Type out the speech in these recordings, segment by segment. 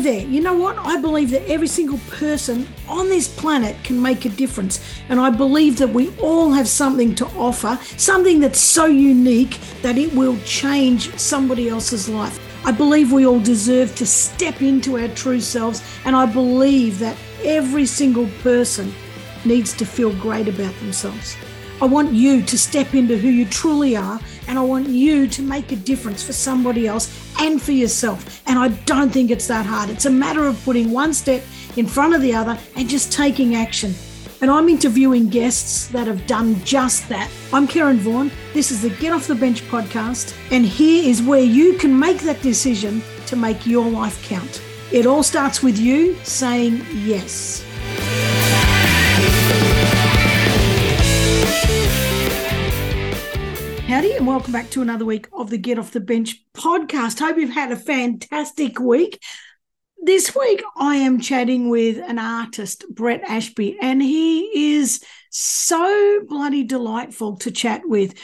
stay there. You know what? I believe that every single person on this planet can make a difference. And I believe that we all have something to offer, something that's so unique that it will change somebody else's life. I believe we all deserve to step into our true selves. And I believe that every single person needs to feel great about themselves. I want you to step into who you truly are, and I want you to make a difference for somebody else and for yourself. And I don't think it's that hard. It's a matter of putting one step in front of the other and just taking action. And I'm interviewing guests that have done just that. I'm Karen Vaughan. This is the Get Off the Bench podcast. And here is where you can make that decision to make your life count. It all starts with you saying yes. Howdy, and welcome back to another week of the Get Off the Bench podcast. Hope you've had a fantastic week. This week, I am chatting with an artist, Brett Ashby, and he is so bloody delightful to chat with.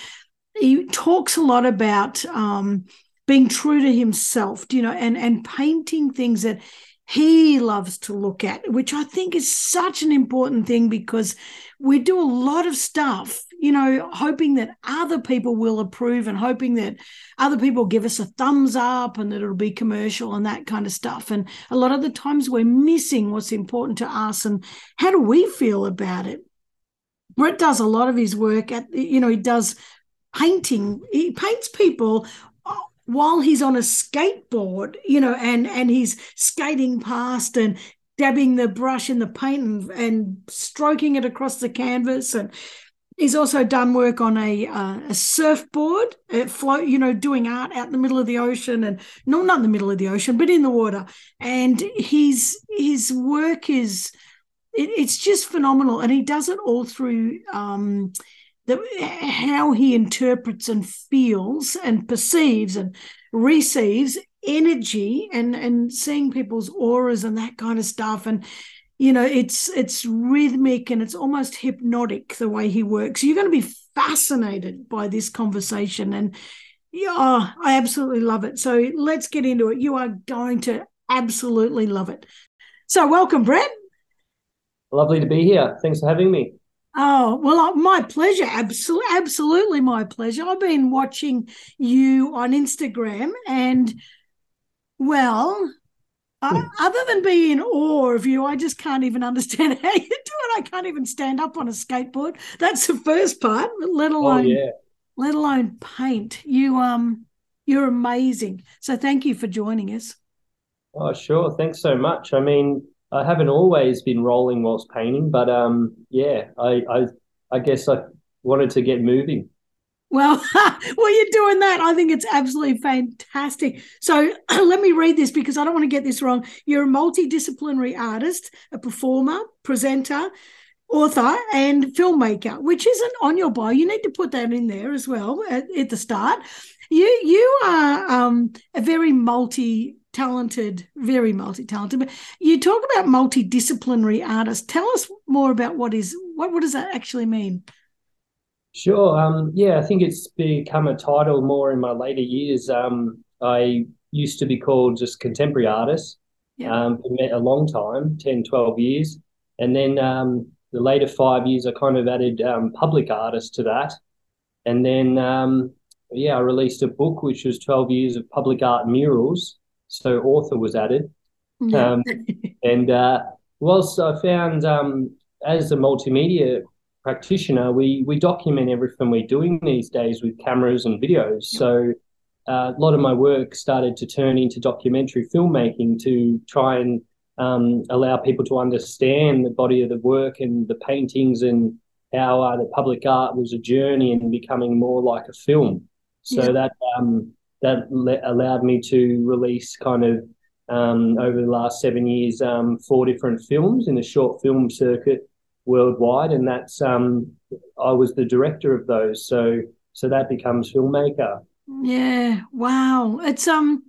He talks a lot about um, being true to himself, you know, and and painting things that he loves to look at, which I think is such an important thing because we do a lot of stuff you know, hoping that other people will approve and hoping that other people give us a thumbs up and that it'll be commercial and that kind of stuff. And a lot of the times we're missing what's important to us and how do we feel about it? Brett does a lot of his work at, you know, he does painting. He paints people uh, while he's on a skateboard, you know, and and he's skating past and dabbing the brush in the paint and, and stroking it across the canvas and He's also done work on a uh, a surfboard, uh, float, you know, doing art out in the middle of the ocean, and no, not in the middle of the ocean, but in the water. And his his work is it, it's just phenomenal, and he does it all through um, the, how he interprets and feels and perceives and receives energy and and seeing people's auras and that kind of stuff and you know it's it's rhythmic and it's almost hypnotic the way he works. You're going to be fascinated by this conversation and yeah i absolutely love it. So let's get into it. You are going to absolutely love it. So welcome brett. Lovely to be here. Thanks for having me. Oh, well, uh, my pleasure. Absolutely, absolutely my pleasure. I've been watching you on Instagram and, well, uh, other than being in awe of you, I just can't even understand how you do it. I can't even stand up on a skateboard. That's the first part, let oh, alone oh, yeah. let alone paint. You um you're amazing. So thank you for joining us. Oh, sure. Thanks so much. I mean, I haven't always been rolling whilst painting, but um yeah, I I I guess I wanted to get moving. Well, well, you're doing that. I think it's absolutely fantastic. So let me read this because I don't want to get this wrong. You're a multidisciplinary artist, a performer, presenter, author, and filmmaker, which isn't on your bio. You need to put that in there as well at, at the start. You you are um, a very multi talented, very multi talented. But you talk about multidisciplinary artist. Tell us more about what is what what does that actually mean? Sure. Um, yeah, I think it's become a title more in my later years. Um, I used to be called just contemporary artist yeah. um, for a long time 10, 12 years. And then um, the later five years, I kind of added um, public artist to that. And then, um, yeah, I released a book, which was 12 years of public art murals. So author was added. Yeah. Um, and uh, whilst I found as a multimedia practitioner, we we document everything we're doing these days with cameras and videos. So uh, a lot of my work started to turn into documentary filmmaking to try and um, allow people to understand the body of the work and the paintings and how uh, the public art was a journey and becoming more like a film. So yeah. that um, that le- allowed me to release kind of um, over the last seven years um, four different films in the short film circuit worldwide, and that's um, I was the director of those. So so that becomes filmmaker. Yeah, wow. It's um,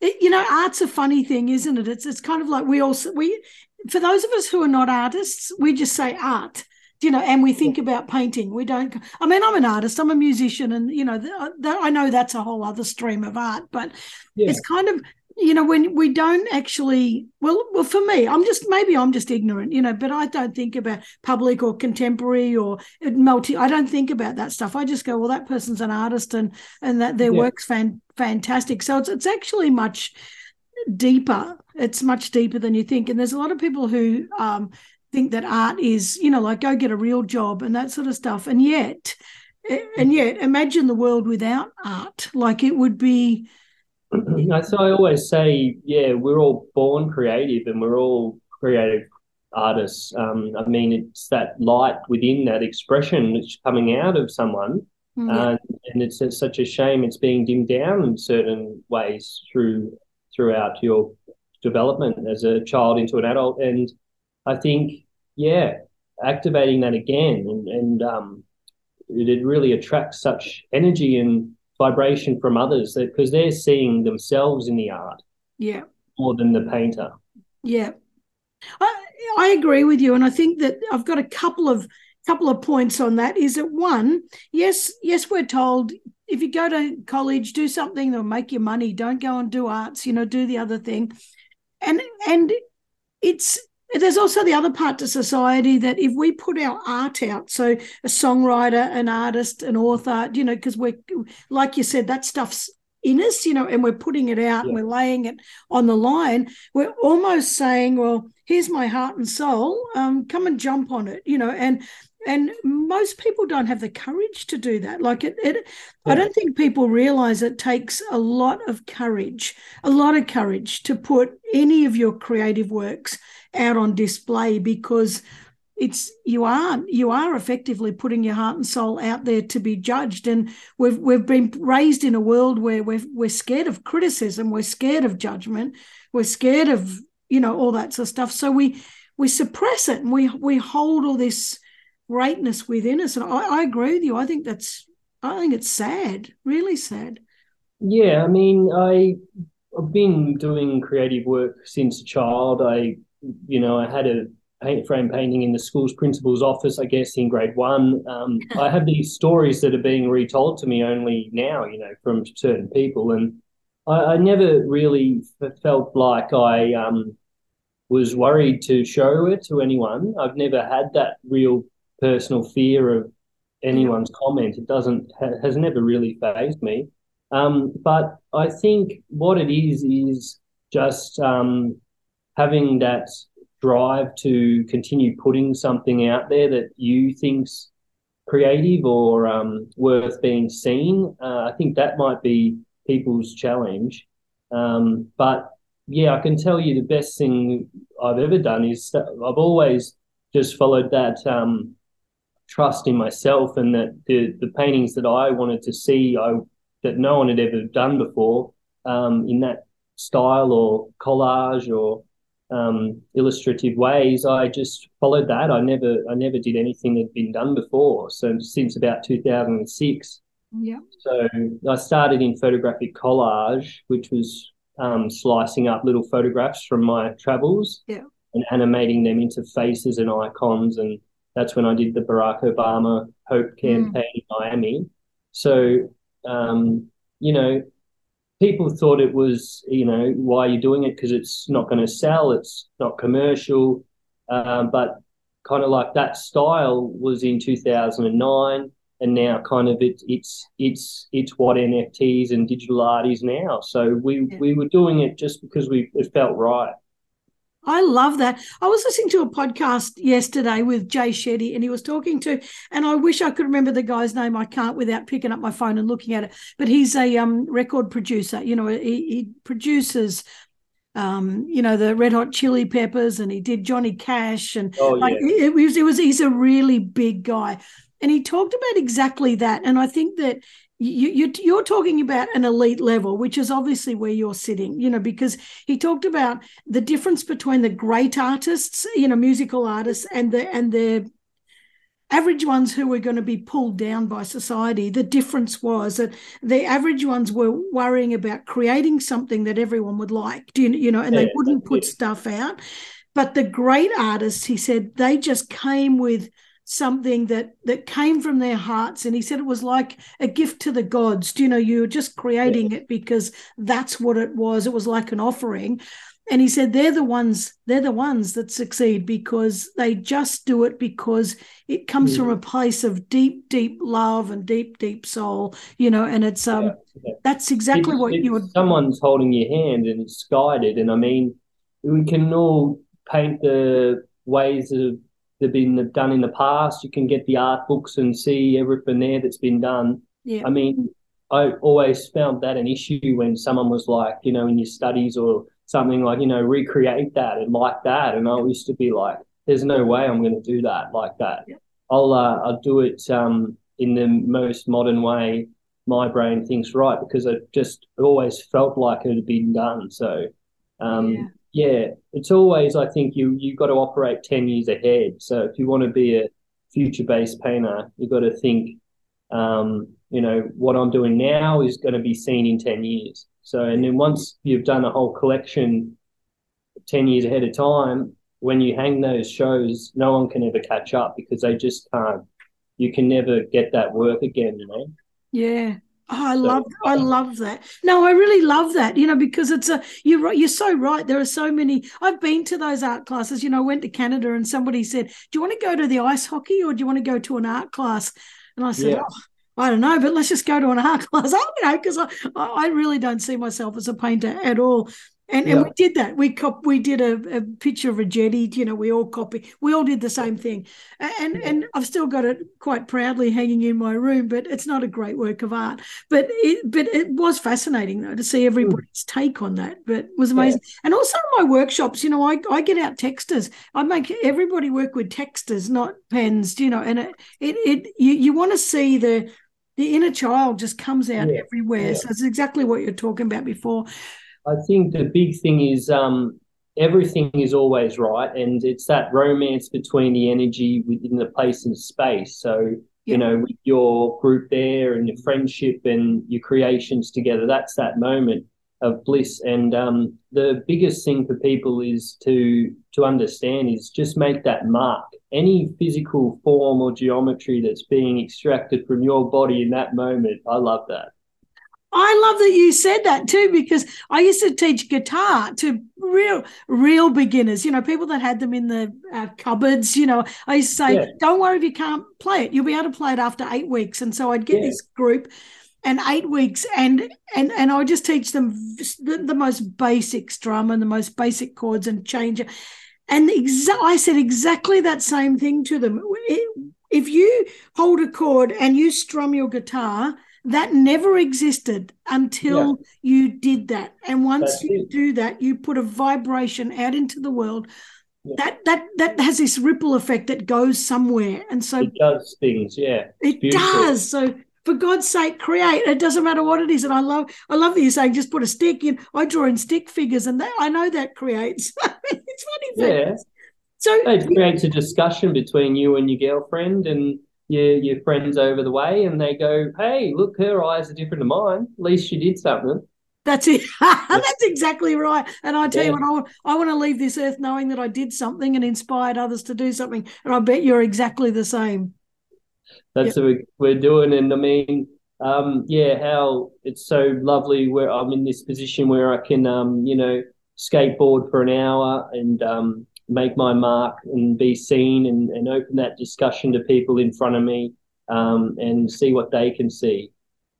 it, you know, art's a funny thing, isn't it? It's it's kind of like we also we for those of us who are not artists, we just say art you know, and we think about painting. We don't. I mean, I'm an artist. I'm a musician, and you know, th- th- I know that's a whole other stream of art. But yeah. it's kind of you know when we don't actually well well for me i'm just maybe i'm just ignorant you know but i don't think about public or contemporary or multi i don't think about that stuff. I just go well that person's an artist and and that their yeah. work's fan, fantastic. So it's it's actually much deeper. It's much deeper than you think. And there's a lot of people who um, think that art is you know like go get a real job and that sort of stuff. And yet and yet imagine the world without art. Like it would be so I always say, yeah, we're all born creative and we're all creative artists. Um, I mean, it's that light within that expression that's coming out of someone. Mm, yeah. Uh, and it's, it's, such a shame it's being dimmed down in certain ways through throughout your development as a child into an adult. And I think, yeah, activating that again and, and um, it, it really attracts such energy and vibration from others because they're seeing themselves in the art yeah. more than the painter. Yeah. I, I agree with you and i think that i've got a couple of couple of points on that. Is that one yes yes we're told if you go to college do something that'll make you money. Don't go and do arts you know do the other thing. And and it's there's also the other part to society that if we put our art out, so a songwriter, an artist, an author, you know, because we're like you said, that stuff's in us, you know, and we're putting it out yeah. and we're laying it on the line, we're almost saying, well, here's my heart and soul. Um, come and jump on it, you know, and and most people don't have the courage to do that like it, it yeah. i don't think people realize it takes a lot of courage a lot of courage to put any of your creative works out on display because it's you are you are effectively putting your heart and soul out there to be judged. And we've we've been raised in a world where we're we're scared of criticism. We're scared of judgment. We're scared of you know all that sort of stuff. So we we suppress it and we we hold all this greatness within us. And I, I agree with you. I think that's i think it's sad really sad. Yeah i mean i i've been doing creative work since a child. I you know, I had a paint frame painting in the school's principal's office, I guess, in grade one. Um, I have these stories that are being retold to me only now, you know, from certain people. And I, I never really felt like I um, was worried to show it to anyone. I've never had that real personal fear of anyone's comment. It doesn't, has never really phased me. Um, but I think what it is, is just um, having that drive to continue putting something out there that you think's creative or um, worth being seen. Uh, I think that might be people's challenge. Um, but yeah, I can tell you the best thing I've ever done is I've always just followed that um, trust in myself and that the the paintings that I wanted to see, I that no one had ever done before um, in that style or collage or um, illustrative ways, I just followed that. I never I never did anything that had been done before. So since about 2006. Yeah. So I started in photographic collage, which was um, slicing up little photographs from my travels yeah. and animating them into faces and icons. And that's when I did the Barack Obama Hope mm. campaign mm. in Miami. So, um, you know, people thought it was, you know, why are you doing it? Because it's not going to sell, it's not commercial. Um, but kind of like that style was in 2009 and now kind of it, it's it's it's what NFTs and digital art is now. So we yeah. we were doing it just because we it felt right. I love that. I was listening to a podcast yesterday with Jay Shetty, and he was talking to, and I wish I could remember the guy's name. I can't without picking up my phone and looking at it. But he's a um, record producer. You know, he, he produces um, you know, the Red Hot Chili Peppers, and he did Johnny Cash, and oh, yeah. like it, was, it was he's a really big guy, and he talked about exactly that. And I think that you, you are talking about an elite level, which is obviously where you're sitting, you know, because he talked about the difference between the great artists, you know, musical artists, and the and the average ones who were going to be pulled down by society. The difference was that the average ones were worrying about creating something that everyone would like, you, you know, and yeah, they wouldn't put stuff out. But the great artists, he said, they just came with something that that came from their hearts and he said it was like a gift to the gods Do you know you were just creating yeah. it because that's what it was it was like an offering and he said they're the ones they're the ones that succeed because they just do it because it comes mm. from a place of deep deep love and deep deep soul you know and it's um yeah, yeah. that's exactly it's, what it's you would someone's holding your hand and it's guided and i mean we can all paint the ways of they've been done in the past. You can get the art books and see everything there that's been done. Yeah. I mean, I always found that an issue when someone was like, you know, in your studies or something like, you know, recreate that and like that. And I used to be like, there's no way I'm going to do that like that. Yeah. I'll uh, I'll do it um, in the most modern way my brain thinks right because I just always felt like it had been done. So um, yeah yeah, it's always I think you you got to operate ten years ahead. So if you want to be a future based painter, you've got to think, um, you know, what I'm doing now is going to be seen in ten years. So and then once you've done a whole collection ten years ahead of time, when you hang those shows, no one can ever catch up because they just can't. You can never get that work again, you know. Yeah, Oh, I love, I oh. love that. No, I really love that. You know, because it's a you're right. You're so right. There are so many. I've been to those art classes. You know, I went to Canada and somebody said, "Do you want to go to the ice hockey or do you want to go to an art class?" And I said, yeah. oh, I don't know, but let's just go to an art class. I you know because I I really don't see myself as a painter at all. And, yeah. and we did that. We cop, we did a, a, picture of a jetty. You know, we all copy. We all did the same thing. And yeah. and I've still got it quite proudly hanging in my room. But it's not a great work of art. But it but it was fascinating though to see everybody's mm. take on that. But it was amazing. Yeah. And also in my workshops, you know, I I get out texters. I make everybody work with texters, not pens. You know, and it it, it you you want to see the the inner child just comes out everywhere. So it's exactly what you're talking about before. I think the big thing is um, everything is always right, and it's that romance between the energy within the place and space. So yeah. you know, with your group there and your friendship and your creations together, that's that moment of bliss. And um, the biggest thing for people is to to understand is just make that mark. Any physical form or geometry that's being extracted from your body in that moment, I love that. I love that you said that too, because I used to teach guitar to real, real beginners, you know, people that had them in the uh, cupboards. You know, I used to say, yeah. don't worry if you can't play it, you'll be able to play it after eight weeks. And so I'd get yeah. this group and eight weeks and and and I would just teach them the, the most basic strum and the most basic chords and change it. And exa- I said exactly that same thing to them. If you hold a chord and you strum your guitar, that never existed until yeah. you did that and once That's you it. do that you put a vibration out into the world yeah. that that that has this ripple effect that goes somewhere and so it does things yeah it's it beautiful. does so for God's sake, create. It doesn't matter what it is. And I love, I love that you're saying just put a stick in. I draw in stick figures, and that I know that creates. it's funny. Yeah. So it creates a discussion between you and your girlfriend, and your your friends over the way and they go, "Hey, look, her eyes are different to mine. At least she did something." That's it. That's exactly right. And I tell yeah. you what, I want, I want to leave this earth knowing that I did something and inspired others to do something. And I bet you're exactly the same. That's yep. what we're doing. And I mean, um, yeah, how it's so lovely where I'm in this position where I can, um, you know, skateboard for an hour and um, make my mark and be seen and, and open that discussion to people in front of me um, and see what they can see.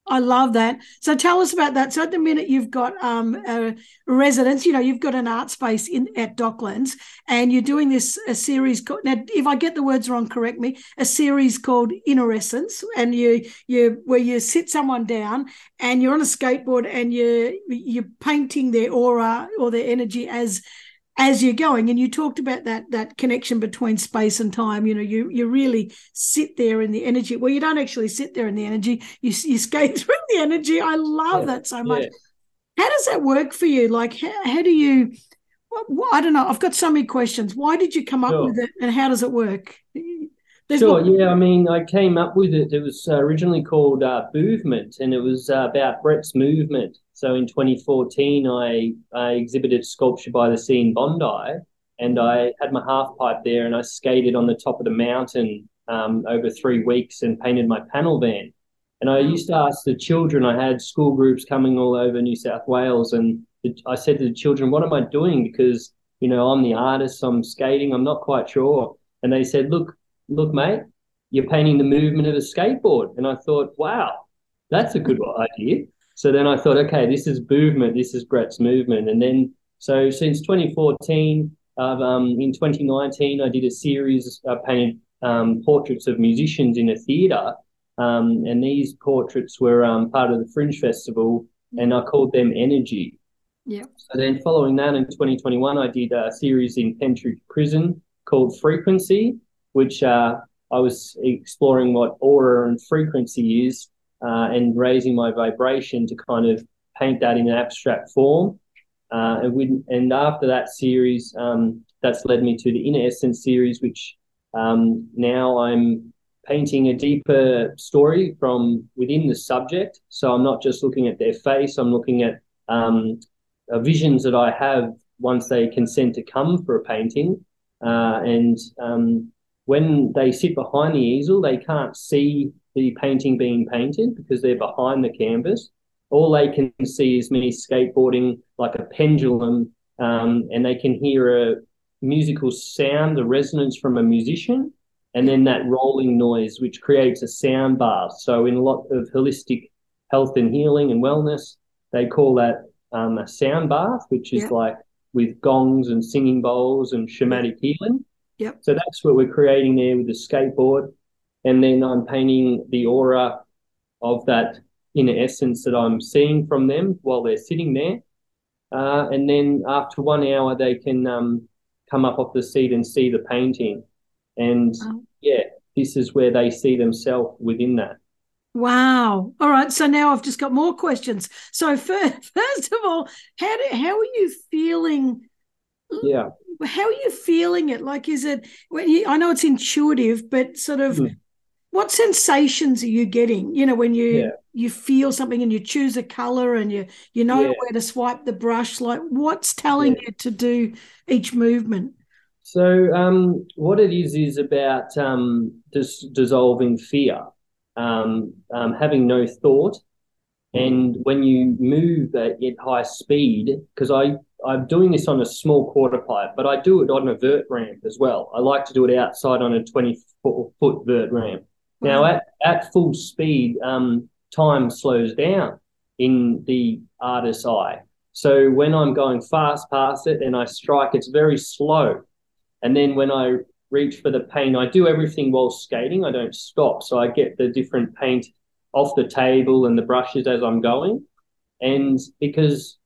I love that. So tell us about that. So at the minute you've got um, a residence, you know, you've got an art space in at Docklands, and you're doing this a series called. Now, if I get the words wrong, correct me. A series called Inner Essence, and you you where you sit someone down and you're on a skateboard and you you're painting their aura or their energy as as you're going and you talked about that that connection between space and time you know you you really sit there in the energy well you don't actually sit there in the energy you, you skate through the energy i love yeah, that so much yeah. how does that work for you like how, how do you well, i don't know i've got so many questions why did you come up sure. with it and how does it work there's sure. Yeah. I mean, I came up with it. It was uh, originally called uh, Movement, and it was uh, about Brett's movement. So in 2014, I, I exhibited Sculpture by the Sea in Bondi, and I had my half pipe there, and I skated on the top of the mountain um, over three weeks and painted my panel van. And I used to ask the children, I had school groups coming all over New South Wales, and I said to the children, What am I doing? Because, you know, I'm the artist, I'm skating, I'm not quite sure. And they said, Look, look, mate, you're painting the movement of a skateboard. And I thought, Wow, that's a good idea. So then I thought, okay, this is movement, this is Brett's movement. And then, so since 2014, um, in 2019, I did a series, I painted um, portraits of musicians in a theatre. Um, and these portraits were um, part of the Fringe Festival, and I called them Energy. Yeah. So then, following that, in 2021, I did a series in Pentridge Prison called Frequency, which uh, I was exploring what aura and frequency is, uh, and raising my vibration to kind of paint that in an abstract form. Uh, and, we, and after that series, um, that's led me to the Inner Essence series, which um, now I'm painting a deeper story from within the subject. So I'm not just looking at their face, I'm looking at um, uh, visions that I have once they consent to come for a painting. Uh, and um, when they sit behind the easel, they can't see the painting being painted because they're behind the canvas. All they can see is me skateboarding like a pendulum, um, and they can hear a musical sound, the resonance from a musician, and then that rolling noise, which creates a sound bath. So, in a lot of holistic health and healing and wellness, they call that um, a sound bath, which is like with gongs and singing bowls and shamanic healing. Yep. So that's what we're creating there with the skateboard. And then I'm painting the aura of that inner essence that I'm seeing from them while they're sitting there. Uh, and then after one hour, they can um, come up off the seat and see the painting. And oh. yeah, this is where they see themselves within that. Wow. All right. So now I've just got more questions. So first, first of all, how do, how are you feeling? Yeah. How are you feeling it? Like, is it? I know it's intuitive, but sort of, mm. What sensations are you getting? You know, when you yeah. you feel something and you choose a color and you you know yeah. where to swipe the brush. Like, what's telling yeah. you to do each movement? So, um, what it is is about um, dis- dissolving fear um, um, having no thought. And when you move at, at high speed, because I I'm doing this on a small quarter pipe, but I do it on a vert ramp as well. I like to do it outside on a 20 foot vert ramp. Now, at, at full speed, um, time slows down in the artist's eye. So when I'm going fast past it and I strike, it's very slow. And then when I reach for the paint. I do everything while skating. I don't stop. So I get the different paint off the table and the brushes as I'm going. And because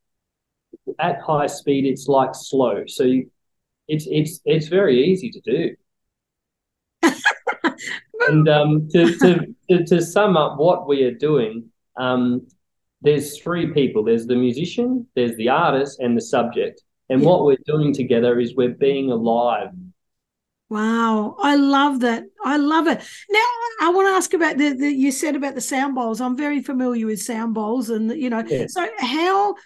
at high speed, it's like slow. So you, it's it's it's very easy to do. And um, to, to, to, to, sum up what we are doing, um, there's three people. There's the musician, there's the artist, and the subject. And yeah. what we're doing together is we're being alive Wow, I love that. I love it. Now, I want to ask about the, the you said about the sound bowls. I'm very familiar with sound bowls, and you know, yeah. so how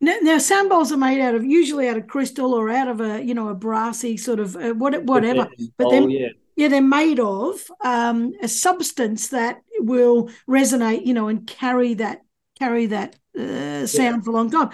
now, now, sound bowls are made out of usually out of crystal or out of a you know a brassy sort of uh, what whatever. But then, yeah. Yeah, they're made of um, a substance that will resonate, you know, and carry that carry that uh, sound yeah. for a long time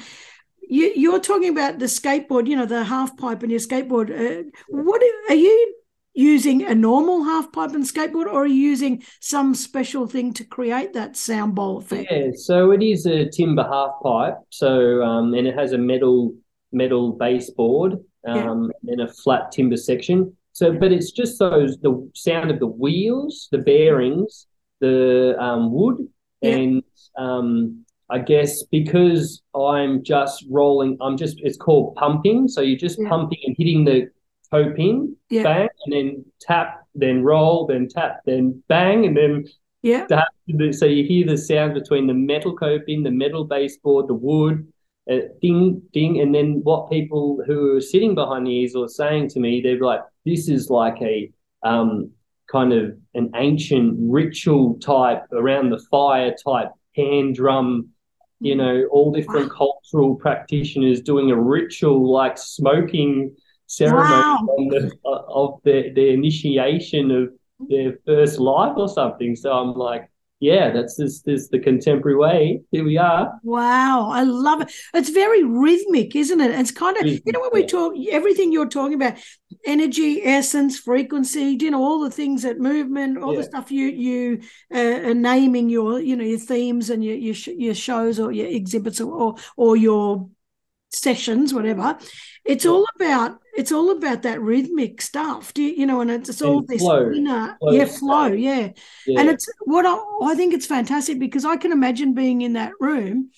you, you're talking about the skateboard, you know, the half pipe and your skateboard. Uh, what are you using a normal half pipe and skateboard, or are you using some special thing to create that sound bowl effect? Yeah, so it is a timber half pipe. So um, and it has a metal metal baseboard um, yeah. and a flat timber section. So, but it's just those the sound of the wheels, the bearings, the um, wood, yeah. and um, I guess because I'm just rolling, I'm just, it's called pumping. So you're just yeah. pumping and hitting the toe pin, yeah. bang, and then tap, then roll, then tap, then bang, and then yeah. Tap. So you hear the sound between the metal coping, the metal baseboard, the wood, uh, ding, ding. And then what people who are sitting behind the easel are saying to me, they're like, this is like a, um, kind of an ancient ritual type around the fire type hand drum you know, all different wow. cultural practitioners doing a ritual like smoking ceremony wow. the, uh, of initiation of their first life or something. So I'm like, yeah, that's this this the contemporary way. Here we are. Wow, I love it. It's very rhythmic, isn't it? It's kind of you know when we talk everything you're talking about, energy, essence, frequency, you know all the things that movement, all yeah. the stuff you you uh, are naming your you know your themes and your your, your shows or your exhibits or or, or your sessions, whatever. It's all about it's all about that rhythmic stuff. Do you, you know? And it's, it's all this flow, inner, flow yeah, flow, yeah. yeah. And it's what I, I think it's fantastic because I can imagine being in that room,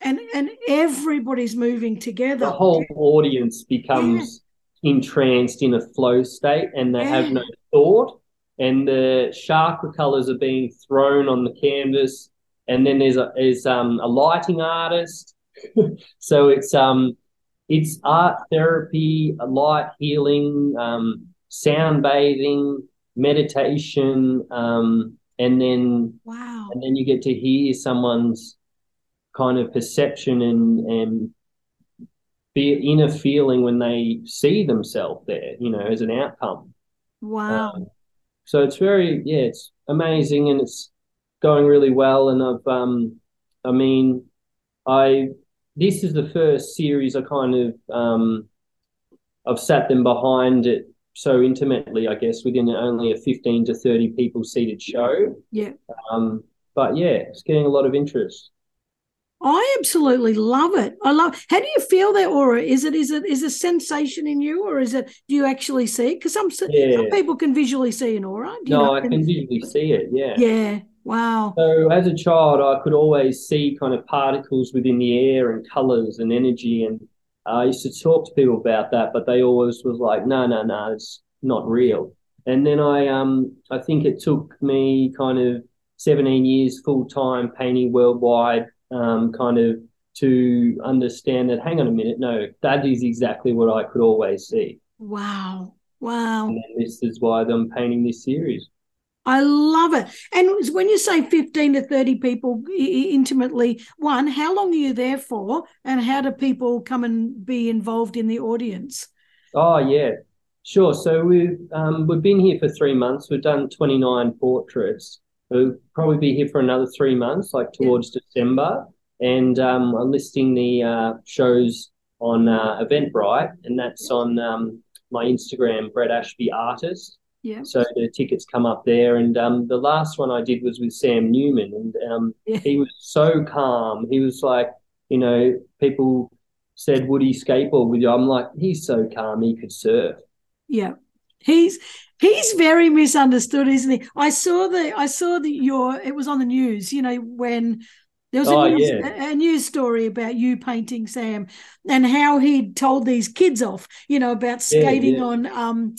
and and everybody's moving together. The whole audience becomes yeah. entranced in a flow state, and they yeah. have no thought. And the chakra colors are being thrown on the canvas, and then there's a there's um, a lighting artist so it's um it's art therapy, light healing, um, sound bathing, meditation, um, and then wow, and then you get to hear someone's kind of perception and and be inner feeling when they see themselves there, you know, as an outcome. Wow. Um, so it's very yeah, it's amazing and it's going really well. And I've um, I mean, I this is the first series I kind of um, I've sat them behind it so intimately, I guess, within only a 15 to 30 people seated show. Yeah. Um, but yeah, it's getting a lot of interest. I absolutely love it. I love. How do you feel that aura? Is it is it is a sensation in you, or is it? Do you actually see it? Because some yeah. some people can visually see an aura. no, know? I can visually see it. Yeah. Yeah. Wow. So as a child, I could always see kind of particles within the air and colors and energy. And I used to talk to people about that, but they always was like, no, no, no, it's not real. And then I, um, I think it took me kind of 17 years full time painting worldwide, um, kind of to understand that, hang on a minute, no, that is exactly what I could always see. Wow. Wow. And this is why I'm painting this series. I love it. And when you say 15 to 30 people intimately, one, how long are you there for? And how do people come and be involved in the audience? Oh, yeah, sure. So we've, um, we've been here for three months. We've done 29 portraits. We'll probably be here for another three months, like towards yeah. December. And um, I'm listing the uh, shows on uh, Eventbrite, and that's on um, my Instagram, Brett Ashby Artist. Yeah. So the tickets come up there, and um, the last one I did was with Sam Newman, and um, yeah. he was so calm. He was like, you know, people said, "Would he skateboard with you?" I'm like, he's so calm, he could surf. Yeah, he's he's very misunderstood, isn't he? I saw the I saw the your it was on the news, you know, when there was a, oh, news, yeah. a, news, story about you painting Sam and how he told these kids off, you know, about skating yeah, yeah. on um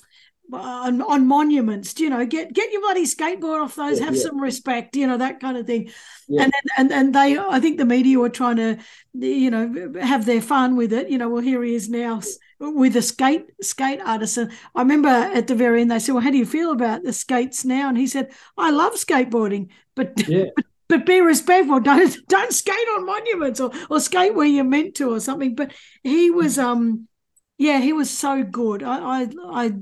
on, on monuments, you know, get get your bloody skateboard off those, yeah, have yeah. some respect, you know, that kind of thing. Yeah. And then, and and they, I think the media were trying to, you know, have their fun with it. You know, well, here he is now with a skate skate artist. And I remember at the very end they said, "Well, how do you feel about the skates now?" And he said, "I love skateboarding, but." but but be respectful. Don't don't skate on monuments or, or skate where you're meant to or something. But he was um yeah, he was so good. I I, I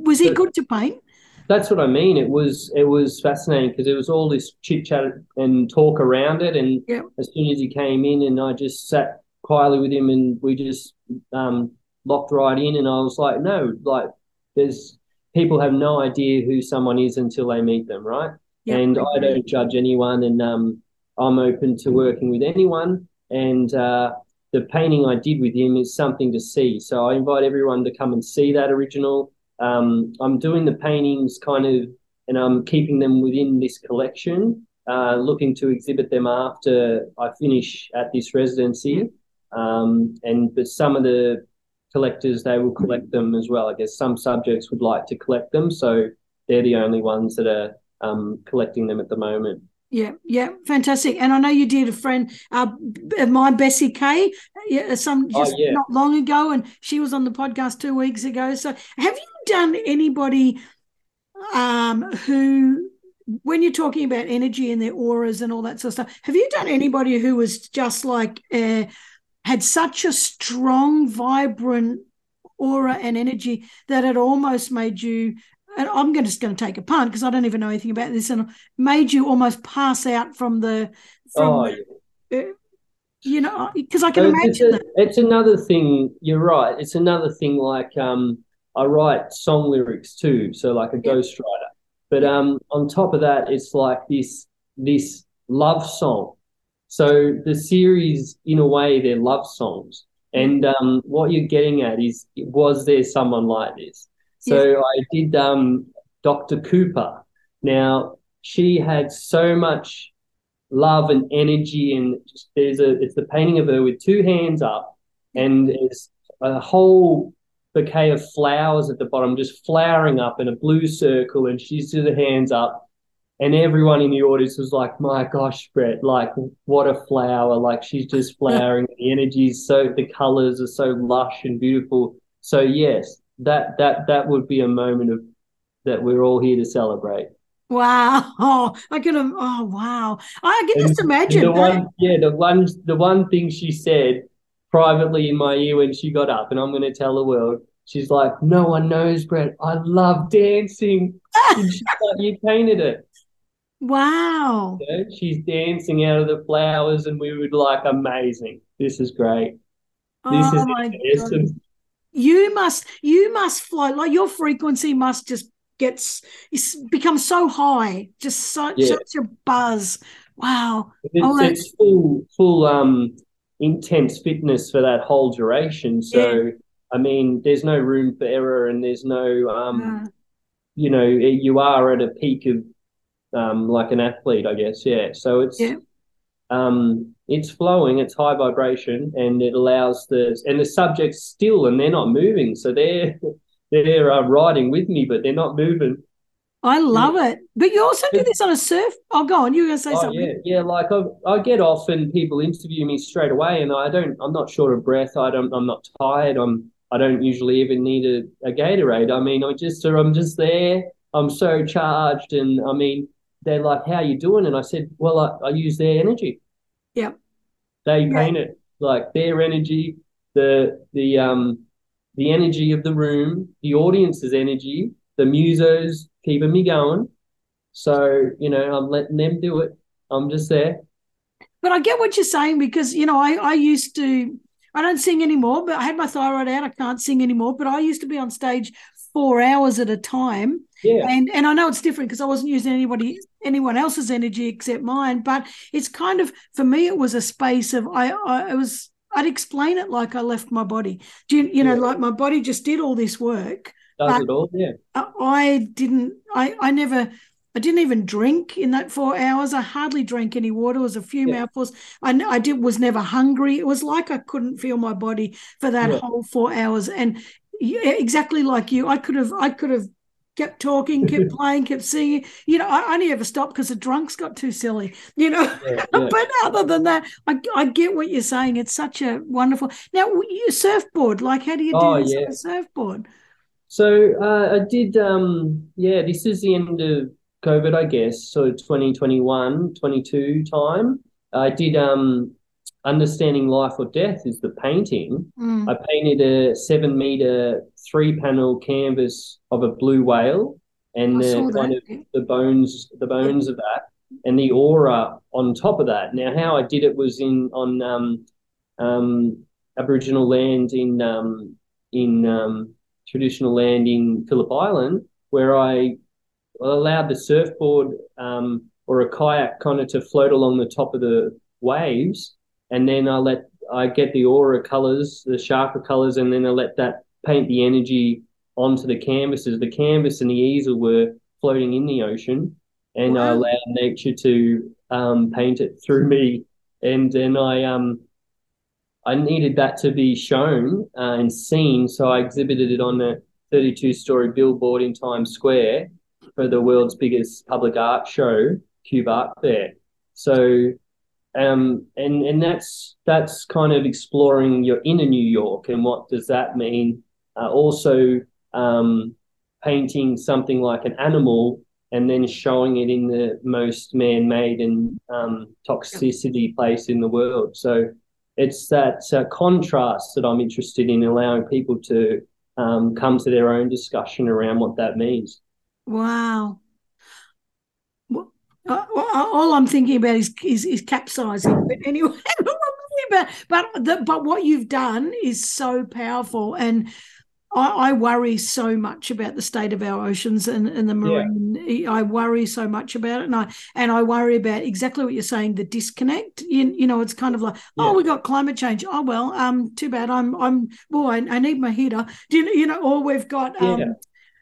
was he good to paint? That's what I mean. It was it was fascinating because it was all this chit chat and talk around it. And yep. as soon as he came in, and I just sat quietly with him, and we just um, locked right in. And I was like, no, like there's people have no idea who someone is until they meet them, right? Yep. And I don't judge anyone, and um, I'm open to working with anyone. And uh, the painting I did with him is something to see. So I invite everyone to come and see that original um, I'm doing the paintings kind of, and I'm keeping them within this collection, uh, looking to exhibit them after I finish at this residency. Um, and but some of the collectors they will collect them as well. I guess some subjects would like to collect them, so they're the only ones that are um, collecting them at the moment. Yeah, yeah, fantastic. And I know you did a friend, uh, my Bessie Kay, some oh, just oh, yeah. not long ago, and she was on the podcast two weeks ago. So, have you done anybody um, who, when you're talking about energy and their auras and all that sort of stuff, have you done anybody who was just like uh, had such a strong, vibrant aura and energy that it almost made you and I'm just going to take a punt because I don't even know anything about this, and made you almost pass out from the from Oh, uh, you know because I can imagine it's, a- that. it's another thing. You're right. It's another thing. Like um, I write song lyrics too, so like a Yeah. ghostwriter. But um, on top of that, it's like this this love song. So the series, in a way, they're love songs. And um, what you're getting at is, was there someone like this? So I did um, Dr. Cooper. Now she had so much love and energy, and just there's a it's the painting of her with two hands up, and there's a whole bouquet of flowers at the bottom, just flowering up in a blue circle, and she's to the hands up. And everyone in the audience was like, "My gosh, Brett! Like, what a flower! Like, she's just flowering. the energy is so, the colors are so lush and beautiful. So yes, that that that would be a moment of that we're all here to celebrate. Wow. Oh, I can. im- Oh, wow. I can And- just imagine. the one, yeah, the one, the one thing she said privately in my ear when she got up, and I'm going to tell the world. She's like, "No one knows, Brett. I love dancing." Like, "You painted it." Wow. You know? She's dancing out of the flowers, and we would like, "Amazing! This is great. This oh is my God. You must. You must float. Like your frequency must just gets it's become so high. Just such Yeah. such a buzz. Wow. It's, Oh, it's full, full, um, intense fitness for that whole duration. So, I mean, there's no room for error, and there's no, um, Uh, you know, you are at a peak of, um, like an athlete, I guess. Yeah. So it's, Yeah. um, it's flowing, it's high vibration, and it allows the and the subject's still, and they're not moving, so they're they're uh, riding with me, but they're not moving. I love it. But you also do this on a surf. Oh, go on. You were going to say Oh something. yeah, yeah. Like I, I get off and people interview me straight away, and I don't. I'm not short of breath. I don't. I'm not tired. I'm. I don't usually even need a, a Gatorade. I mean, I just. So I'm just there. I'm so charged, and I mean, they're like, "How you doing?" And I said, "Well, I, I use their energy. Yep. They Yeah. paint it like their energy, the the um the energy of the room, the audience's energy, the musos keeping me going. So you know, I'm letting them do it. I'm just there. But I get what you're saying because you know I I used to I don't sing anymore, but I had my thyroid out. I can't sing anymore. But I used to be on stage four hours at a time, Yeah. and and I know it's different because I wasn't using anybody anyone else's energy except mine. But it's kind of for me, it was a space of I I it was I'd explain it like I left my body. Do you you know Yeah. like my body just did all this work. Does it all? Yeah. I- I didn't. I I never. I didn't even drink in that four hours. I hardly drank any water. It was a few Yeah. mouthfuls. I did was never hungry. It was like I couldn't feel my body for that Yeah. whole four hours. And yeah, exactly like you, I could have. I could have kept talking, kept playing, kept singing. You know, I only ever stopped because the drunks got too silly. You know. Yeah, yeah. But other than that, I, I get what you're saying. It's such a wonderful. Now, you surfboard, like, how do you do Oh, this on yeah. a surfboard? So uh, I did. Um, yeah, this is the end of COVID, I guess. So 2021, 22 time. I did. Um, Understanding Life or Death is the painting. Mm. I painted a seven meter, three panel canvas of a blue whale and the kind of the bones, the bones of that, and the aura on top of that. Now, how I did it was in on um, um, Aboriginal land in um, in um, traditional land in Phillip Island, where I allowed the surfboard um, or a kayak kind of to float along the top of the waves, and then I let I get the aura colors, the chakra colors, and then I let that paint the energy onto the canvases. The canvas and the easel were floating in the ocean, and I allowed nature to um, paint it through me. And then I um I needed that to be shown uh, and seen, so I exhibited it on the 32 story billboard in Times Square for the world's biggest public art show, Cube Art Fair. So um, and and that's that's kind of exploring your inner New York and what does that mean. Uh, also, um, painting something like an animal and then showing it in the most man-made and um, toxicity place in the world. So it's that uh, contrast that I'm interested in, allowing people to um, come to their own discussion around what that means. Wow. Well, uh, all I'm thinking about is is, is capsizing. But anyway, but the, but what you've done is so powerful, and I, I, worry so much about the state of our oceans and, and the marine. Yeah. I worry so much about it, and I and I worry about exactly what you're saying. The disconnect. You, you know, it's kind of like, yeah. oh, we got climate change. Oh well, um, too bad. I'm I'm boy, I, I need my heater. Do you, you know? Or we've got um, yeah.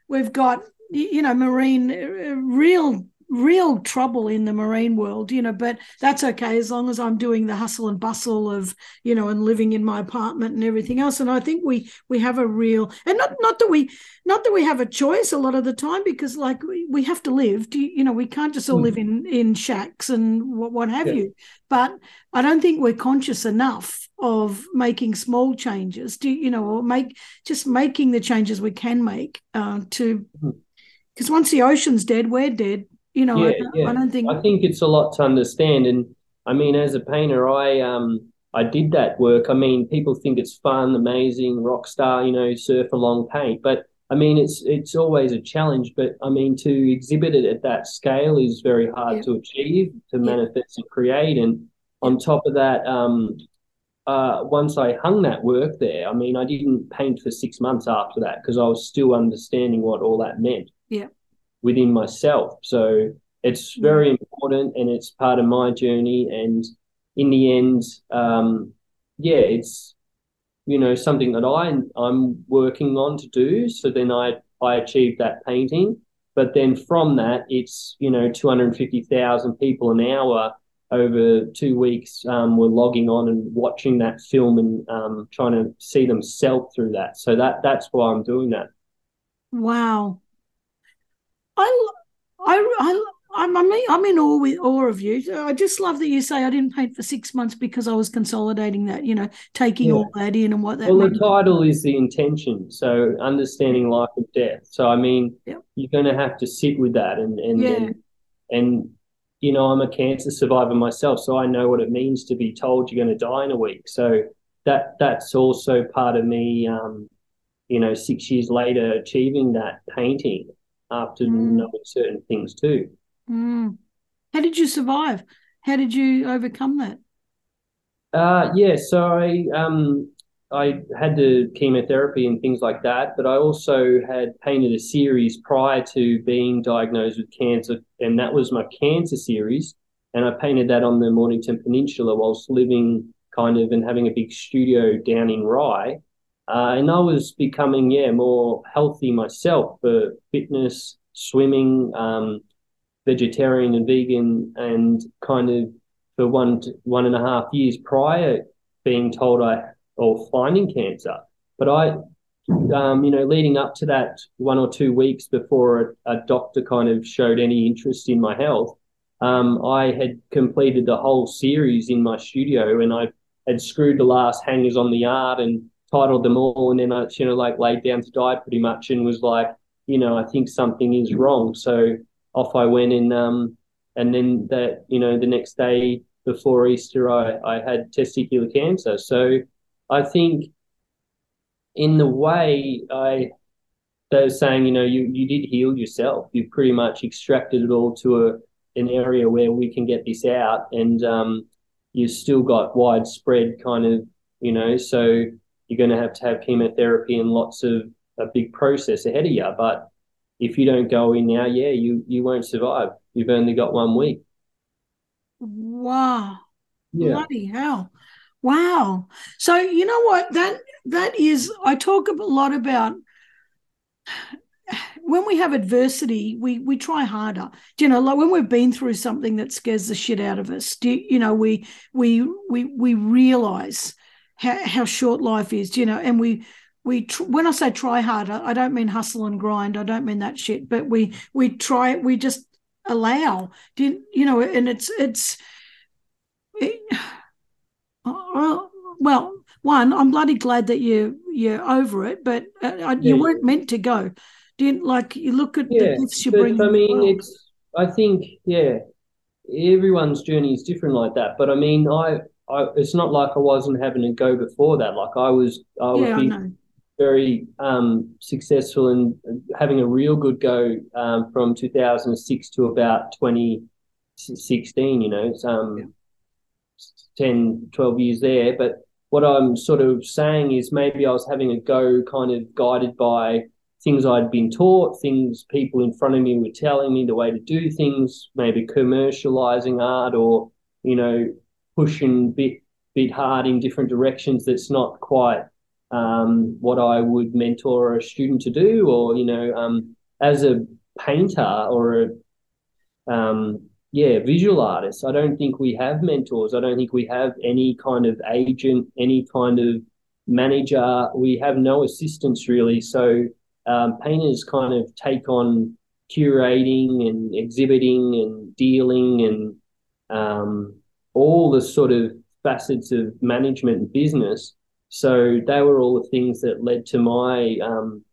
we've got you know marine uh, real real trouble in the marine world, you know, but that's okay as long as I'm doing the hustle and bustle of, you know, and living in my apartment and everything else. And I think we we have a real and not not that we not that we have a choice a lot of the time because like we, we have to live. Do you, you know, we can't just all mm. live in in shacks and what, what have yeah. you. But I don't think we're conscious enough of making small changes. Do you know, or make just making the changes we can make uh, to because mm. once the ocean's dead, we're dead you know, yeah, I, don't, yeah. I don't think. I think it's a lot to understand, and I mean, as a painter, I um I did that work. I mean, people think it's fun, amazing, rock star, you know, surf along paint, but I mean, it's it's always a challenge. But I mean, to exhibit it at that scale is very hard yeah. to achieve, to manifest and create. And on top of that, um, uh, once I hung that work there, I mean, I didn't paint for six months after that because I was still understanding what all that meant. Yeah within myself. So it's mm. very important and it's part of my journey. And in the end, um, yeah, it's you know something that I I'm working on to do. So then I I achieved that painting, but then from that, it's you know 250,000 people an hour over two weeks um, were logging on and watching that film and um, trying to see themselves through that. So that that's why I'm doing that. Wow, I, I, I, I'm, I'm in awe with awe of you. I just love that you say I didn't paint for six months because I was consolidating that, you know, taking yeah. all that in and what that. Well, meant. the title is the intention, so understanding life and death. So I mean, yep. you're going to have to sit with that, and and, yeah. and and you know, I'm a cancer survivor myself, so I know what it means to be told you're going to die in a week. So that that's also part of me. Um, you know, six years later, achieving that painting after mm. knowing certain things too. Mm. How did you survive? How did you overcome that? Uh, yeah, so I um, I had the chemotherapy and things like that, but I also had painted a series prior to being diagnosed with cancer, and that was my cancer series. And I painted that on the Mornington Peninsula whilst living kind of and having a big studio down in Rye. Uh, and I was becoming, yeah, more healthy myself for fitness, swimming, um, vegetarian and vegan, and kind of for one to, one and a half years prior being told I or finding cancer. But I, um, you know, leading up to that one or two weeks before a, a doctor kind of showed any interest in my health, um, I had completed the whole series in my studio and I had screwed the last hangers on the art and titled them all, and then I, you know, like laid down to die pretty much, and was like, you know, I think something is wrong. So off I went, and um, and then that, you know, the next day before Easter, I I had testicular cancer. So I think, in the way I they're saying, you know, you, you did heal yourself. You pretty much extracted it all to a an area where we can get this out, and um, you've still got widespread kind of, you know, so you're going to have to have chemotherapy and lots of a big process ahead of you. But if you don't go in now, yeah, you you won't survive. You've only got one week. Wow. Yeah. Bloody hell. Wow. So you know what? That that is I talk a lot about when we have adversity, we we try harder. Do you know, like when we've been through something that scares the shit out of us, do you, you know, we we we we realize how, how short life is, you know, and we we tr- when I say try harder, I don't mean hustle and grind. I don't mean that shit, but we we try we just allow, you, you know, and it's it's it, well, well, one, I'm bloody glad that you you're over it, but uh, yeah. you weren't meant to go. Didn't like you look at yeah, the gifts you bring. I mean, it's I think yeah, everyone's journey is different like that. But I mean, I I, it's not like I wasn't having a go before that. Like I was, I yeah, be, I very um, successful and having a real good go um, from 2006 to about 2016. You know, it's um, yeah. 10, 12 years there. But what I'm sort of saying is maybe I was having a go, kind of guided by things I'd been taught, things people in front of me were telling me the way to do things, maybe commercializing art or you know pushing bit bit hard in different directions. That's not quite um, what I would mentor a student to do, or you know, um, as a painter or a um, yeah visual artist, I don't think we have mentors. I don't think we have any kind of agent, any kind of manager. We have no assistance really. So um, painters kind of take on curating and exhibiting and dealing and um, all the sort of facets of management and business so they were all the things that led to my, um,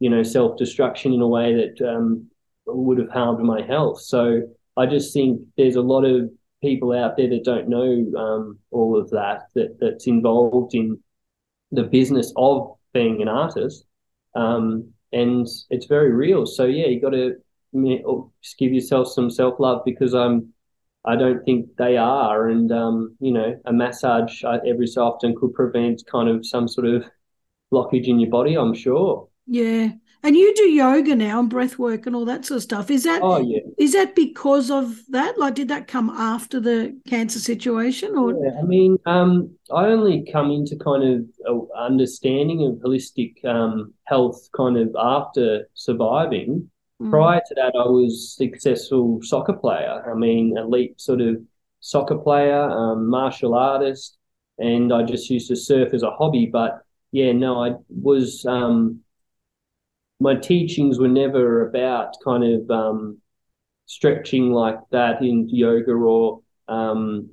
you know, self destruction in a way that um, would have harmed my health. So I just think there's a lot of people out there that don't know um, all of that, that that's involved in the business of being an artist. Um, and it's very real. So yeah, you got to give yourself some self love because I'm I don't think they are. And, um, you know, a massage uh, every so often could prevent kind of some sort of blockage in your body, I'm sure. Yeah. And you do yoga now and breath work and all that sort of stuff. Is that oh, yeah. is that because of that? Like did that come after the cancer situation or yeah, I mean, um, I only come into kind of a understanding of holistic um, health kind of after surviving. Mm. Prior to that, I was successful soccer player. I mean, elite sort of soccer player, um, martial artist, and I just used to surf as a hobby. But yeah, no, I was. Um, my teachings were never about kind of um, stretching like that in yoga or um,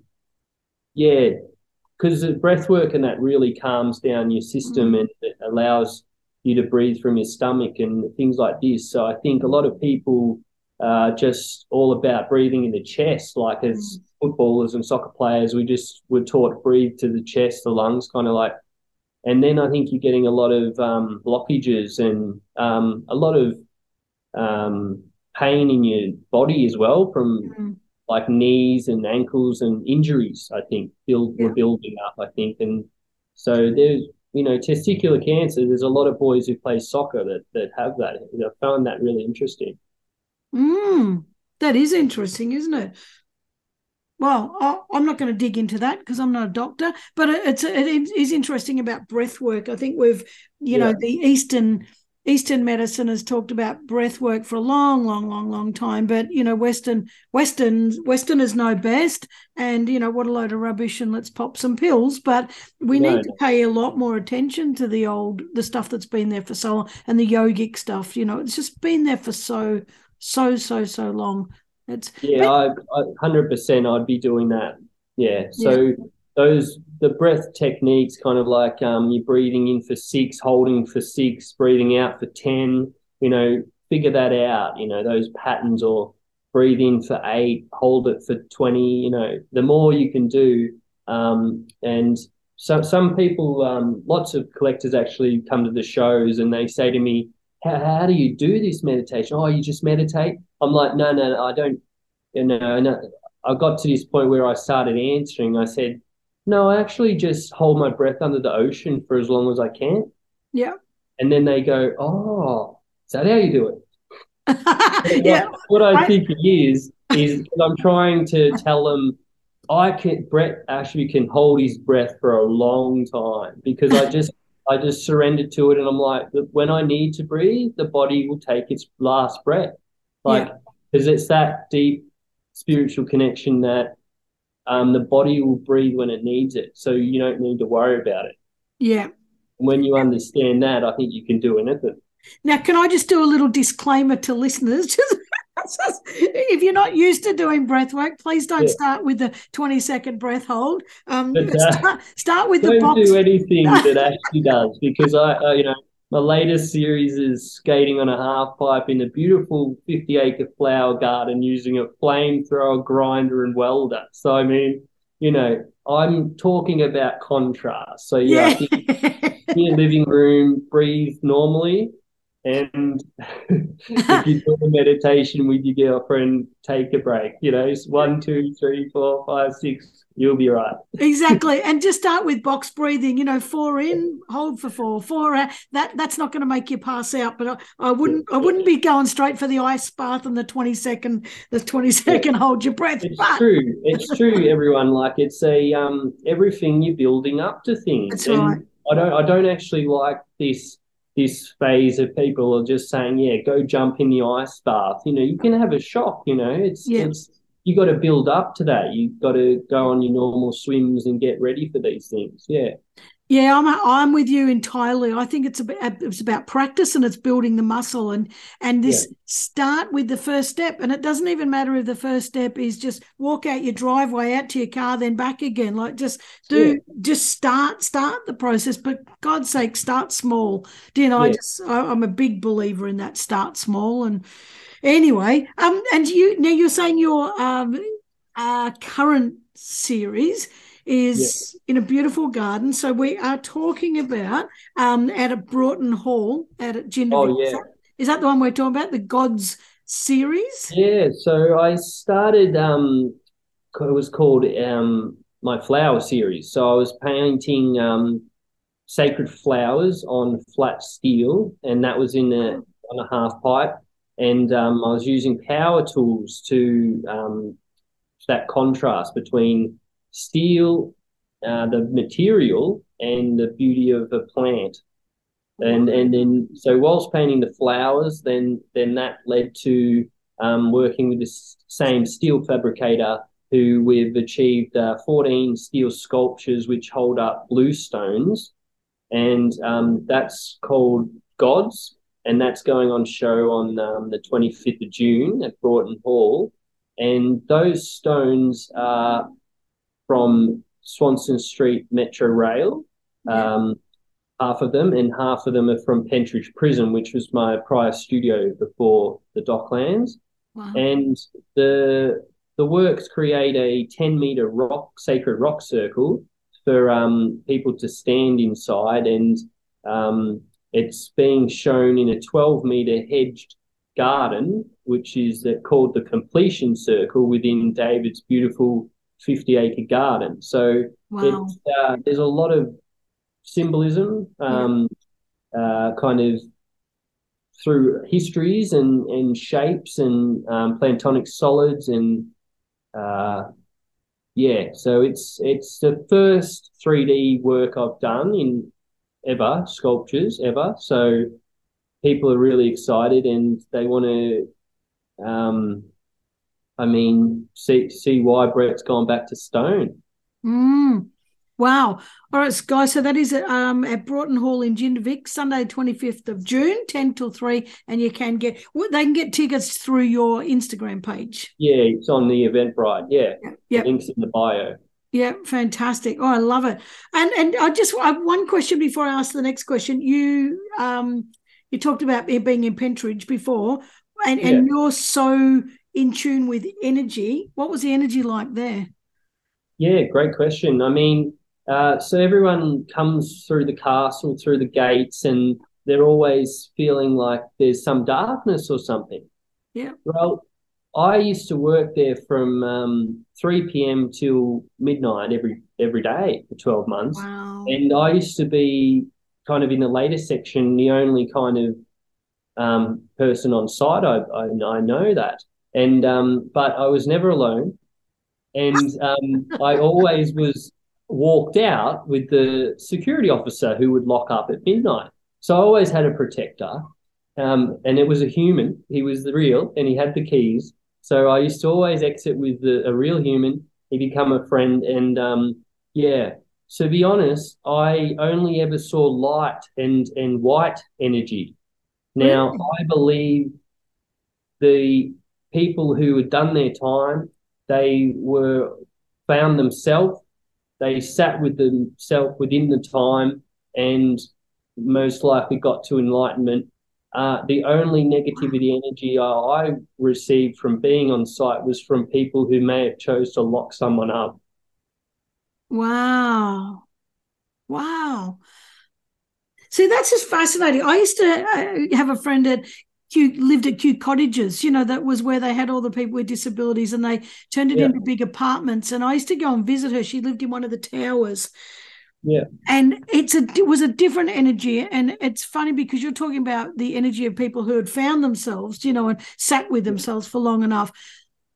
yeah, because the breath work and that really calms down your system mm. and it allows you to breathe from your stomach and things like this. So I think a lot of people are just all about breathing in the chest, like as mm. footballers and soccer players, we just were taught breathe to the chest, the lungs, kind of like. And then I think you're getting a lot of um, blockages and um, a lot of um, pain in your body as well from mm. like knees and ankles and injuries. I think build yeah. were building up. I think, and so there's you know, testicular cancer, there's a lot of boys who play soccer that, that have that. I found that really interesting. Mm, that is interesting, isn't it? Well, I'm not going to dig into that because I'm not a doctor, but it's it is interesting about breath work. I think we've, you yeah. know, the Eastern Eastern medicine has talked about breath work for a long, long, long, long time, but you know, Western Western Westerners know best, and you know what a load of rubbish, and let's pop some pills. But we right. need to pay a lot more attention to the old, the stuff that's been there for so long, and the yogic stuff. You know, it's just been there for so, so, so, so long. It's yeah, hundred percent. I'd be doing that. Yeah, so. Yeah those the breath techniques kind of like um, you're breathing in for six holding for six breathing out for 10 you know figure that out you know those patterns or breathe in for eight hold it for 20 you know the more you can do. Um, and so some people um, lots of collectors actually come to the shows and they say to me how, how do you do this meditation? Oh you just meditate. I'm like no no, no i don't you know no. i got to this point where i started answering. I said no, I actually just hold my breath under the ocean for as long as I can. Yeah. And then they go, Oh, is that how you do it? yeah. What, what I, I think it is, is I'm trying to tell them I can Brett actually can hold his breath for a long time because I just I just surrendered to it and I'm like when I need to breathe, the body will take its last breath. Like because yeah. it's that deep spiritual connection that um, the body will breathe when it needs it. So you don't need to worry about it. Yeah. When you understand that, I think you can do anything. Now, can I just do a little disclaimer to listeners? if you're not used to doing breath work, please don't yeah. start with the 20 second breath hold. Um, but, uh, start, start, with don't the box. do anything that actually does because I, uh, you know, my latest series is skating on a half pipe in a beautiful 50 acre flower garden using a flamethrower grinder and welder. So, I mean, you know, I'm talking about contrast. So yeah, yeah. in your living room, breathe normally. And if you do a meditation with your girlfriend, take a break. You know, it's one, two, three, four, five, six, you'll be right. exactly. And just start with box breathing, you know, four in, hold for four, four out. That that's not going to make you pass out. But I, I wouldn't I wouldn't be going straight for the ice bath and the 20 second, the 20 second hold your breath. It's but... true. It's true, everyone. Like it's a um everything you're building up to things. That's and right. I don't I don't actually like this this phase of people are just saying, yeah, go jump in the ice bath. You know, you can have a shock, you know, it's yeah. it's you got to build up to that. You've got to go on your normal swims and get ready for these things. Yeah. Yeah, I'm I'm with you entirely. I think it's about it's about practice and it's building the muscle and and this yeah. start with the first step and it doesn't even matter if the first step is just walk out your driveway out to your car then back again. Like just do yeah. just start start the process. But God's sake, start small. Do you know? Yeah. I just I, I'm a big believer in that. Start small and Anyway, um, and you now you're saying your um uh, current series is in a beautiful garden. So we are talking about um at a Broughton Hall at a Jindivick. Oh yeah. Is that, is that the one we're talking about? The Gods series? Yeah. So I started um it was called um my flower series. So I was painting um sacred flowers on flat steel and that was in a on a half pipe and um, I was using power tools to um, that contrast between steel, uh, the material, and the beauty of a plant. And and then so whilst painting the flowers, then then that led to um, working with the same steel fabricator who we've achieved uh, 14 steel sculptures which hold up blue stones, and um, that's called gods and that's going on show on um, the 25th of June at Broughton Hall. And those stones are from Swanston Street Metro Rail, um, half of them, and half of them are from Pentridge Prison, which was my prior studio before the Docklands. Wow. And the the works create a 10 meter rock sacred rock circle for um, people to stand inside and um, it's being shown in a 12 meter hedged garden, which is uh, called the completion circle within David's beautiful 50 acre garden. So wow. uh, there's a lot of symbolism, um, uh, kind of through histories and, and shapes and um, plantonic solids and uh, yeah, so it's it's the first 3D work I've done in ever, sculptures ever. So people are really excited and they want to, um, I mean, see see why Brett's gone back to stone. Mm. Wow. All right, guys. So that is at, um, at Broughton Hall in Jindivick, Sunday, 25th of June, 10 till 3. And you can get, they can get tickets through your Instagram page. Yeah, it's on the Eventbrite. Yeah. Yeah. Links in the bio. Yeah, fantastic. Oh, I love it. And and I just I have one question before I ask the next question. You um you talked about being in Pentridge before, and yeah. and you're so in tune with energy. What was the energy like there? Yeah, great question. I mean, uh, so everyone comes through the castle, through the gates, and they're always feeling like there's some darkness or something. Yeah. Well, I used to work there from um, 3 p.m. till midnight every every day for 12 months. Wow. And I used to be kind of in the later section, the only kind of um, person on site. I, I, I know that. And um, but I was never alone, and um, I always was walked out with the security officer who would lock up at midnight. So I always had a protector, um, and it was a human. He was the real, and he had the keys. So I used to always exit with the, a real human. He become a friend, and um, yeah. So to be honest, I only ever saw light and and white energy. Now I believe the people who had done their time, they were found themselves. They sat with themselves within the time, and most likely got to enlightenment uh, the only negativity energy I, received from being on site was from people who may have chose to lock someone up. Wow. Wow. See, that's just fascinating. I used to uh, have a friend at Kew, lived at Kew Cottages, you know, that was where they had all the people with disabilities and they turned it yeah. into big apartments. And I used to go and visit her. She lived in one of the towers. Yeah. And it's a it was a different energy. And it's funny because you're talking about the energy of people who had found themselves, you know, and sat with themselves for long enough.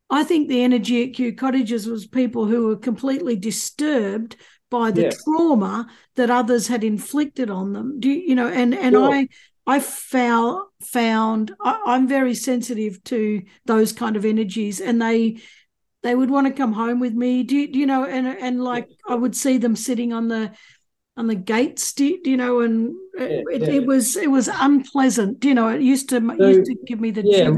I think the energy at Kew Cottages was people who were completely disturbed by the yes. trauma that others had inflicted on them. Do you, you know? And and sure. I I found found I, am very sensitive to those kind of energies, and they they would want to come home with me. Do you, do you know? And and like I would see them sitting on the on the gates, do, you know? And yeah, it, yeah. it, was it was unpleasant. Do you know? It used to so, used to give me the yeah.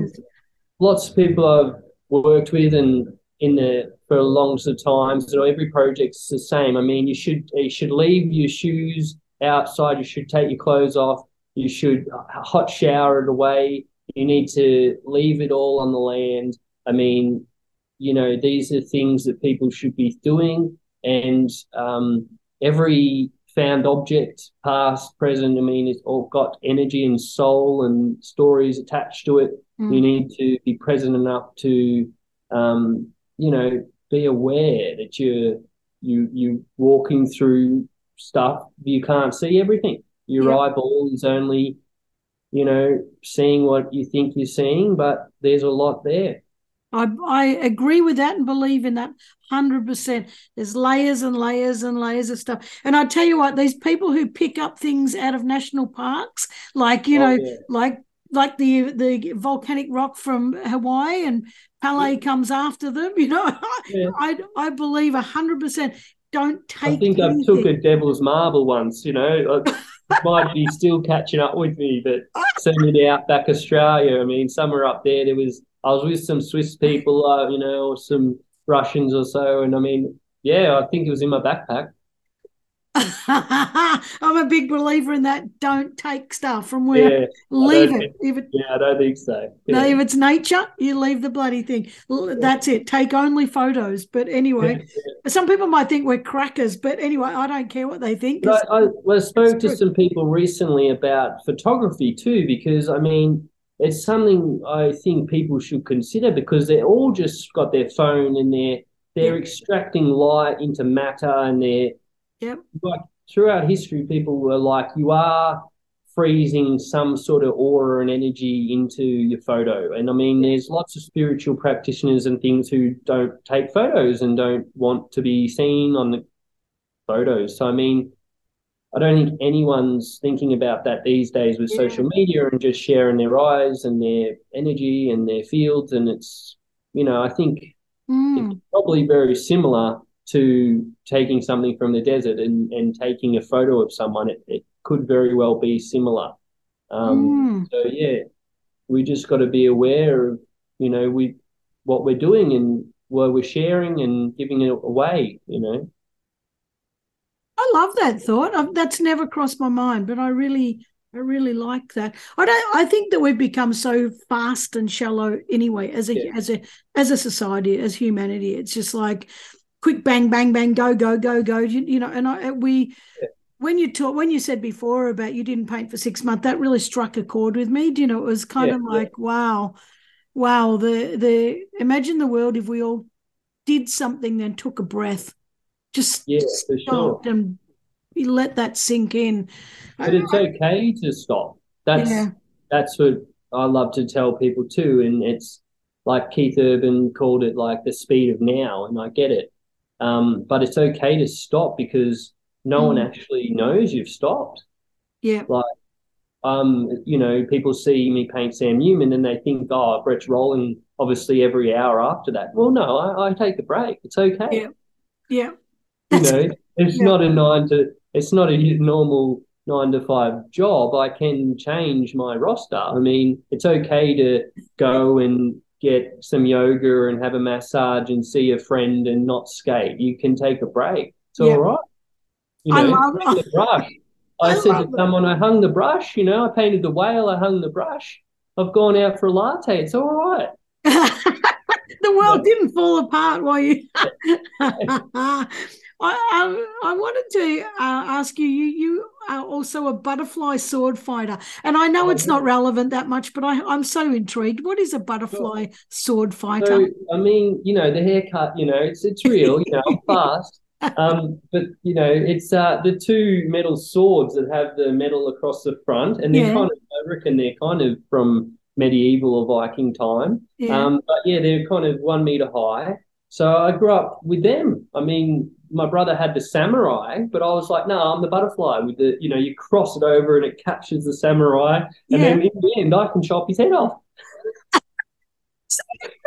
Lots of people I've worked with and in the for long of times. So every project's the same. I mean, you should you should leave your shoes outside. You should take your clothes off. You should hot shower it away. You need to leave it all on the land. I mean, you know, these are things that people should be doing. And um, every found object, past, present, I mean, it's all got energy and soul and stories attached to it. Mm. You need to be present enough to, um, you know, be aware that you're you you walking through stuff you can't see everything. Your yeah. eyeball is only, you know, seeing what you think you're seeing, but there's a lot there. I, I agree with that and believe in that 100%. There's layers and layers and layers of stuff. And I tell you what, these people who pick up things out of national parks, like, you oh, know, yeah. like like the the volcanic rock from Hawaii and Pele yeah. comes after them, you know, yeah. I I believe 100% don't take I think anything. I took a devil's marble once, you know. Might be still catching up with me, but it out back Australia. I mean, somewhere up there, there was I was with some Swiss people, uh, you know, or some Russians or so, and I mean, yeah, I think it was in my backpack. I'm a big believer in that. Don't take stuff from where. Yeah, leave it. If it. Yeah, I don't think so. Yeah. No, if it's nature, you leave the bloody thing. That's it. Take only photos. But anyway, yeah, some people might think we're crackers, but anyway, I don't care what they think. I, I, well, I spoke to some people recently about photography too, because I mean, it's something I think people should consider because they're all just got their phone and they're they're extracting light into matter and they're yep. like throughout history people were like you are freezing some sort of aura and energy into your photo and i mean there's lots of spiritual practitioners and things who don't take photos and don't want to be seen on the photos so i mean I don't think anyone's thinking about that these days with yeah. social media and just sharing their eyes and their energy and their fields. And it's, you know, I think mm. it's probably very similar to taking something from the desert and, and taking a photo of someone. It, it could very well be similar. Um, mm. So, yeah, we just got to be aware of, you know, we what we're doing and what we're sharing and giving it away, you know. I love that thought. that's never crossed my mind, but I really, I really like that. I don't. I think that we've become so fast and shallow anyway, as a yeah. as a as a society, as humanity. It's just like quick, bang, bang, bang, go, go, go, go. You, you know, and I uh, we. Yeah. When you talk, when you said before about you didn't paint for six months, that really struck a chord with me. Do you know, it was kind yeah, of like, wow, wow. The the imagine the world if we all did something, then took a breath just yeah, for sure. and let that sink in. But it's okay to stop. That's yeah. that's what I love to tell people too. And it's like Keith Urban called it like the speed of now, and I get it. Um, but it's okay to stop because no mm. one actually knows you've stopped. Yeah. Like um, you know, people see me paint Sam Newman and they think, oh, Brett's rolling obviously every hour after that. Well, no, I, I take a break. It's okay. Yeah. Yeah you know, it's yeah. not a nine to it's not a normal nine to five job. I can change my roster. I mean, it's okay to go and get some yoga and have a massage and see a friend and not skate. You can take a break. It's yeah. all right. You know, I love the brush. I, I said to someone, I hung the brush, you know, I painted the whale, I hung the brush. I've gone out for a latte. It's all right. the world didn't fall apart while you I, I, I wanted to uh, ask you. You you are also a butterfly sword fighter, and I know oh, it's yeah. not relevant that much, but I, I'm so intrigued. What is a butterfly sure. sword fighter? So, I mean, you know, the haircut. You know, it's it's real. You know, fast. um, but you know, it's uh, the two metal swords that have the metal across the front, and they're yeah. kind of, I reckon, they're kind of from medieval or Viking time. Yeah. Um, but yeah, they're kind of one meter high. So I grew up with them. I mean, my brother had the samurai, but I was like, no, I'm the butterfly with the, you know, you cross it over and it captures the samurai. And yeah. then in the end, I can chop his head off. so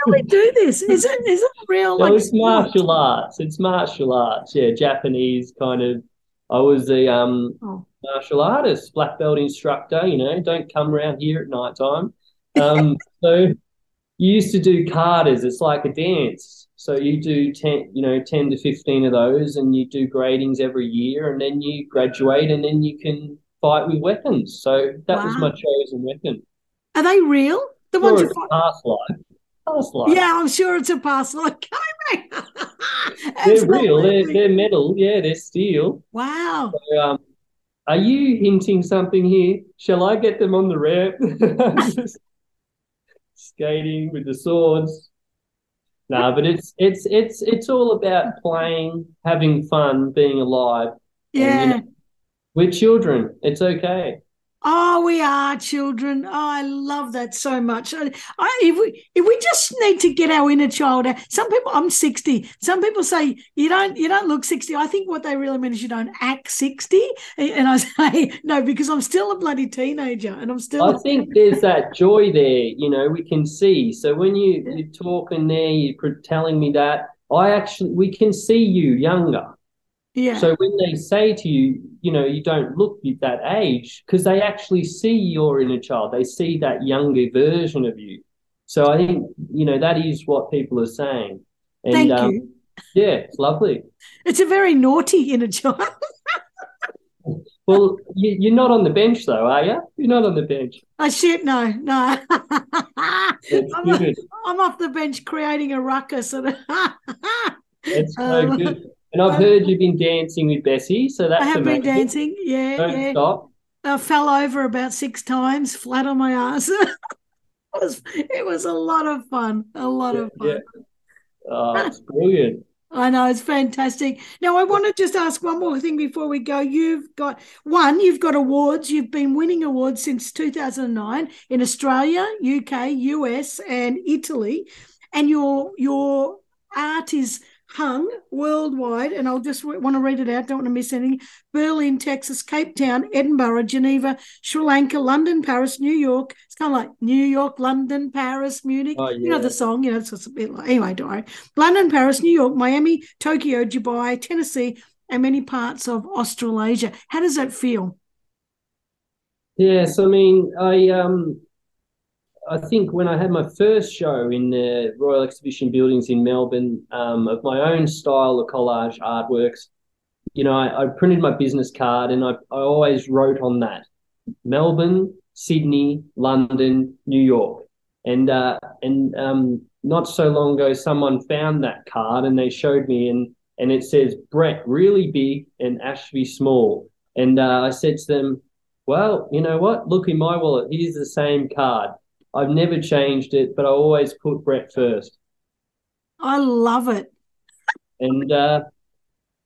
really do this? Is it is it real? No, like, it's martial arts. It's martial arts. Yeah, Japanese kind of. I was a um, oh. martial artist, black belt instructor. You know, don't come around here at night time. Um, so you used to do katas. It's like a dance. So you do ten, you know, ten to fifteen of those, and you do gradings every year, and then you graduate, and then you can fight with weapons. So that wow. was my chosen weapon. Are they real? The sure, ones you fight? past life. Past life. Yeah, I'm sure it's a past life. they're real. They're, they're metal. Yeah, they're steel. Wow. So, um, are you hinting something here? Shall I get them on the ramp? skating with the swords. No, but it's it's it's it's all about playing, having fun, being alive. Yeah. And, you know, we're children. It's okay. Oh, we are children. Oh, I love that so much. I, if we if we just need to get our inner child out. Some people, I'm 60. Some people say you don't you don't look 60. I think what they really mean is you don't act 60. And I say no because I'm still a bloody teenager and I'm still. I think there's that joy there. You know, we can see. So when you you're talking there, you're telling me that I actually we can see you younger. Yeah. So when they say to you, you know, you don't look that age, because they actually see your inner child, they see that younger version of you. So I think you know that is what people are saying. And, Thank um, you. Yeah, it's lovely. It's a very naughty inner child. well, you, are not on the bench though, are you? You're not on the bench. I oh, shit, no, no. I'm, a, I'm, off the bench creating a ruckus. And it's so um, good. And I've heard you've been dancing with Bessie, so that's I have amazing. been dancing. Yeah, Don't yeah. stop. I fell over about six times, flat on my ass. it was it was a lot of fun. A lot yeah, of fun. Yeah. Oh, it's brilliant. I know it's fantastic. Now I want to just ask one more thing before we go. You've got one, you've got awards. You've been winning awards since 2009 in Australia, UK, US, and Italy, and your your art is hung worldwide, and I'll just want to read it out, don't want to miss anything Berlin, Texas, Cape Town, Edinburgh, Geneva, Sri Lanka, London, Paris, New York. It's kind of like New York, London, Paris, Munich. Oh, yeah. You know the song, you know, it's a bit like, anyway, don't worry. London, Paris, New York, Miami, Tokyo, Dubai, Tennessee, and many parts of Australasia. How does that feel? Yes, I mean, I um I think when I had my first show in the Royal Exhibition buildings in Melbourne um, of my own style of collage artworks, you know, I, I printed my business card and I, I always wrote on that Melbourne, Sydney, London, New York. And uh, and um, not so long ago, someone found that card and they showed me, and and it says Brett really big and Ashby small. And uh, I said to them, well, you know what? Look in my wallet. Here's the same card. I've never changed it, but I always put Brett first. I love it. And uh,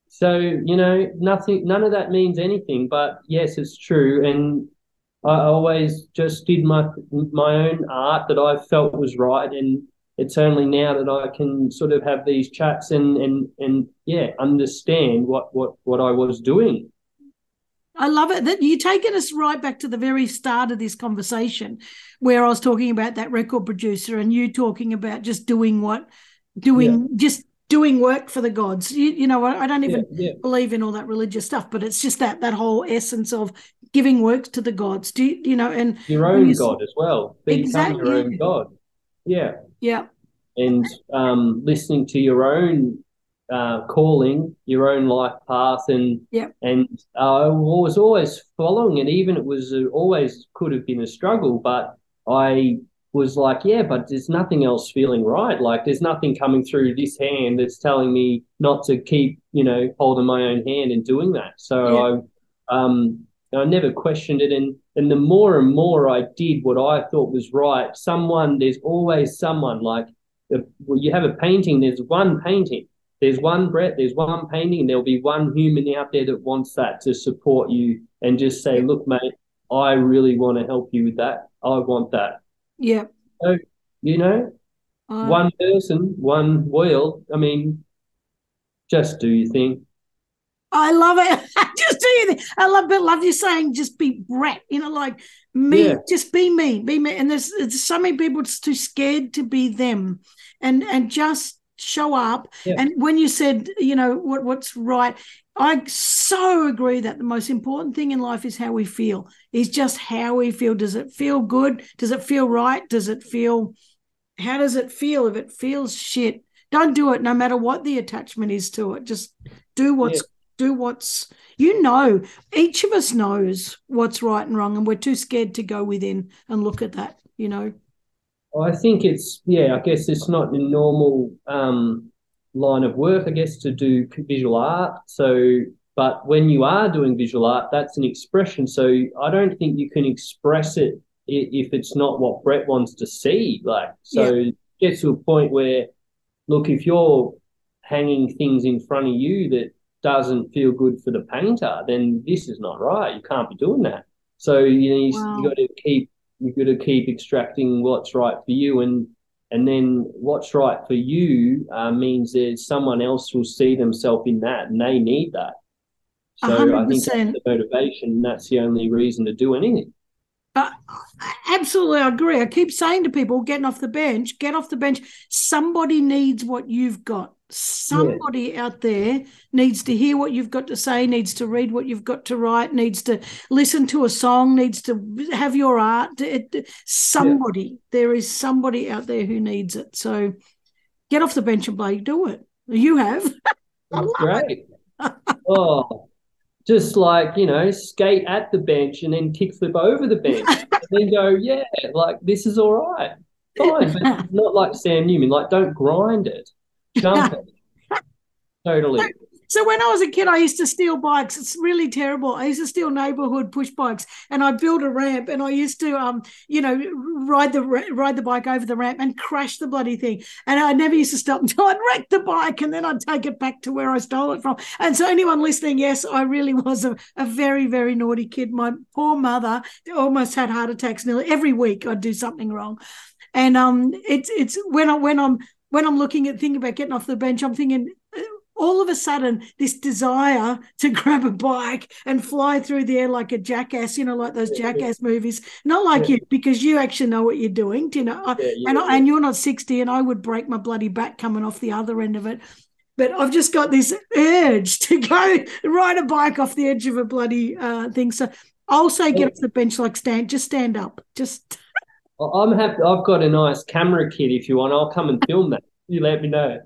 so, you know, nothing, none of that means anything, but yes, it's true. And I always just did my my own art that I felt was right, and it's only now that I can sort of have these chats and and and yeah, understand what what what I was doing. I love it that you're taking us right back to the very start of this conversation where I was talking about that record producer and you talking about just doing what, doing, yeah. just doing work for the gods. You, you know, I, I don't even yeah, yeah. believe in all that religious stuff, but it's just that, that whole essence of giving work to the gods. Do you, you know, and your own God as well. Become exactly. your own God. Yeah. Yeah. And um, listening to your own uh, calling, your own life path, and yeah, and uh, I was always following it. Even it was uh, always could have been a struggle, but I was like, yeah, but there's nothing else feeling right. Like there's nothing coming through this hand that's telling me not to keep, you know, holding my own hand and doing that. So yeah. I, um, I never questioned it, and and the more and more I did what I thought was right, someone there's always someone like well, you have a painting. There's one painting. There's one Brett. There's one painting. And there'll be one human out there that wants that to support you and just say, look, mate, I really want to help you with that. I want that yeah. So, you know, uh, one person, one world. I mean, just do your thing. I love it. just do your thing. I love but love you saying just be Brett. You know, like me, yeah. just be me, be me. And there's, there's so many people it's too scared to be them, and and just show up. Yeah. And when you said, you know, what what's right, I so agree that the most important thing in life is how we feel. Is just how we feel. Does it feel good? Does it feel right? Does it feel how does it feel? If it feels shit, don't do it no matter what the attachment is to it. Just do what's yeah. do what's you know, each of us knows what's right and wrong, and we're too scared to go within and look at that, you know. I think it's yeah, I guess it's not the normal um line of work, I guess, to do visual art. So, but when you are doing visual art, that's an expression. So I don't think you can express it if it's not what Brett wants to see. Like, so yeah. get to a point where, look, if you're hanging things in front of you that doesn't feel good for the painter, then this is not right. You can't be doing that. So you know, you, wow. you got to keep you got to keep extracting what's right for you and and then what's right for you uh, means that someone else will see themselves in that and they need that. So 100%. I think that's the motivation. That's the only reason to do anything. Uh, absolutely, I agree. I keep saying to people, getting off the bench, get off the bench. Somebody needs what you've got. Somebody yeah. out there needs to hear what you've got to say, needs to read what you've got to write, needs to listen to a song, needs to have your art. Somebody, yeah. there is somebody out there who needs it. So get off the bench and play. Do it. You have. That's great. oh, just like you know, skate at the bench and then kickflip over the bench, and then go, yeah, like this is all right, fine, but not like Sam Newman. Like, don't grind it totally. So when I was a kid, I used to steal bikes. It's really terrible. I used to steal neighborhood push bikes, and I built a ramp, and I used to, um, you know, ride the ride the bike over the ramp and crash the bloody thing. And I never used to stop until I'd wreck the bike, and then I'd take it back to where I stole it from. And so anyone listening, yes, I really was a, a very very naughty kid. My poor mother almost had heart attacks nearly every week. I'd do something wrong, and um, it's it's when I when I'm when I'm looking at thinking about getting off the bench, I'm thinking uh, all of a sudden this desire to grab a bike and fly through the air like a jackass, you know, like those jackass movies. Not like yeah. you, because you actually know what you're doing, you know. Yeah, yeah, and and you're not 60, and I would break my bloody back coming off the other end of it. But I've just got this urge to go ride a bike off the edge of a bloody uh, thing. So I'll say get off the bench like stand, just stand up, just. I'm happy. I've got a nice camera kit. If you want, I'll come and film that. You let me know.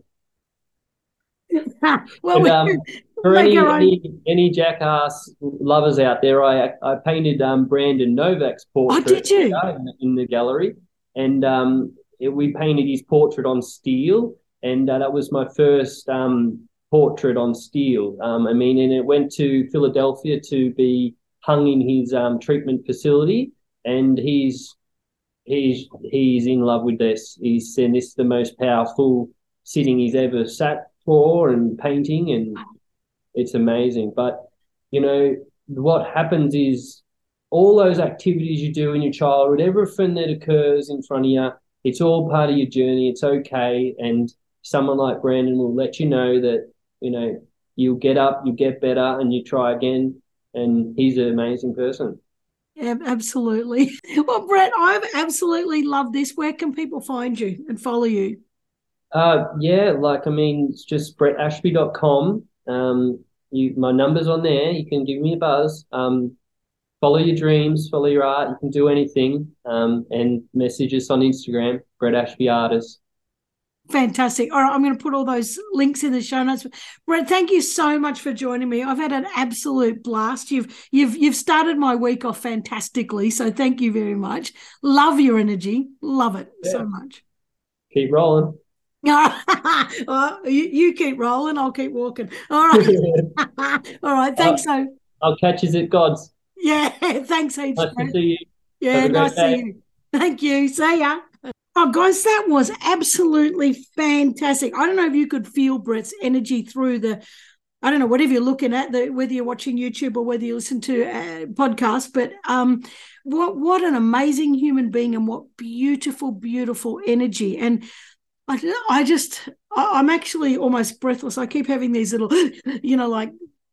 well, and, um, for any, any, any jackass lovers out there, I I painted um, Brandon Novak's portrait. Oh, did you? In, in the gallery, and um, it, we painted his portrait on steel, and uh, that was my first um, portrait on steel. Um, I mean, and it went to Philadelphia to be hung in his um, treatment facility, and he's he's he's in love with this. He's saying this is the most powerful sitting he's ever sat for and painting, and it's amazing. But you know what happens is all those activities you do in your childhood, everything that occurs in front of you, it's all part of your journey. It's okay, and someone like Brandon will let you know that you know you'll get up, you get better, and you try again. And he's an amazing person. Yeah, absolutely. Well, Brett, I've absolutely loved this. Where can people find you and follow you? Uh, yeah, like I mean, it's just brettashby.com. Um, you, my number's on there. You can give me a buzz. Um, follow your dreams, follow your art. You can do anything. Um, and message us on Instagram, Brett Ashby Artist. Fantastic. All right, I'm going to put all those links in the show notes. Brett, thank you so much for joining me. I've had an absolute blast. You've you've you've started my week off fantastically, so thank you very much. Love your energy. Love it yeah. so much. Keep rolling. well, you, you, keep rolling. I'll keep walking. All right. all right. Thanks. I'll, so. I'll catch you at God's. Yeah. Thanks, H. Nice to see you. Yeah. Nice to see you. Thank you. See ya. Oh, guys, that was absolutely fantastic. I don't know if you could feel Brett's energy through the, I don't know, whatever you're looking at, the, whether you're watching YouTube or whether you listen to a podcast, but um, what what an amazing human being and what beautiful, beautiful energy. And I, I just, I'm actually almost breathless. I keep having these little, you know, like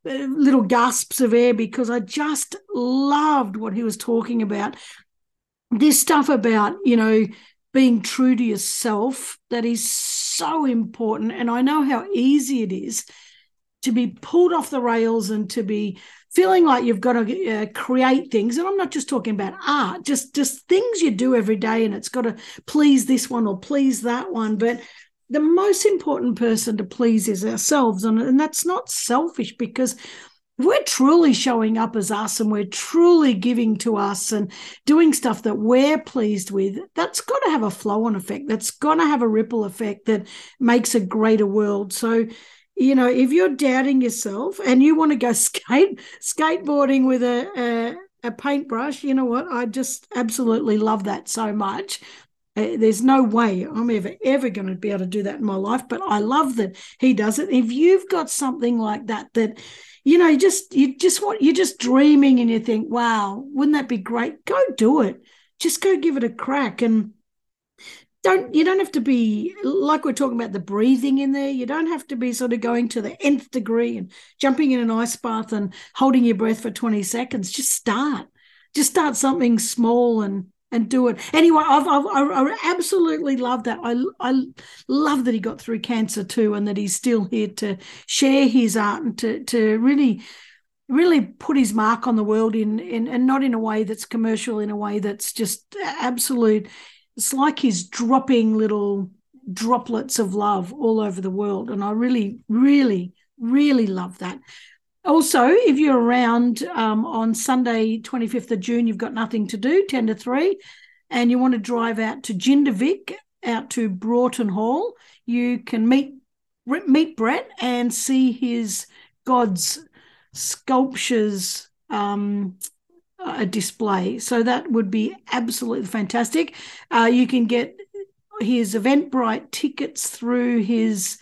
uh, little gasps of air because I just loved what he was talking about. This stuff about, you know, being true to yourself that is so important. And I know how easy it is to be pulled off the rails and to be feeling like you've got to uh, create things. And i'm not just talking about art just just things you do every day and it's got to please this one or please that one. But the most important person to please is ourselves. And, and that's not selfish because we're truly showing up as us and we're truly giving to us and doing stuff that we're pleased with, that's got to have a flow on effect. That's going to have a ripple effect that makes a greater world. So, you know, if you're doubting yourself and you want to go skate skateboarding with a, a, a paintbrush, you know what? I just absolutely love that so much. Uh, there's no way I'm ever ever going to be able to do that in my life, but I love that he does it. If you've got something like that that you know, you just you just want you're just dreaming and you think, wow, wouldn't that be great? Go do it. Just go give it a crack and don't you don't have to be like we're talking about the breathing in there. You don't have to be sort of going to the nth degree and jumping in an ice bath and holding your breath for 20 seconds. Just start. Just start something small and and do it. Anyway, I've, I've, I absolutely love that. I, I love that he got through cancer too, and that he's still here to share his art and to to really really put his mark on the world in in and not in a way that's commercial, in a way that's just absolute. It's like he's dropping little droplets of love all over the world, and I really, really, really love that. Also, if you're around um, on Sunday, 25th of June, you've got nothing to do, 10 to 3, and you want to drive out to Jindivick, out to Broughton Hall, you can meet meet Brett and see his God's sculptures um, a display. So that would be absolutely fantastic. Uh, you can get his Eventbrite tickets through his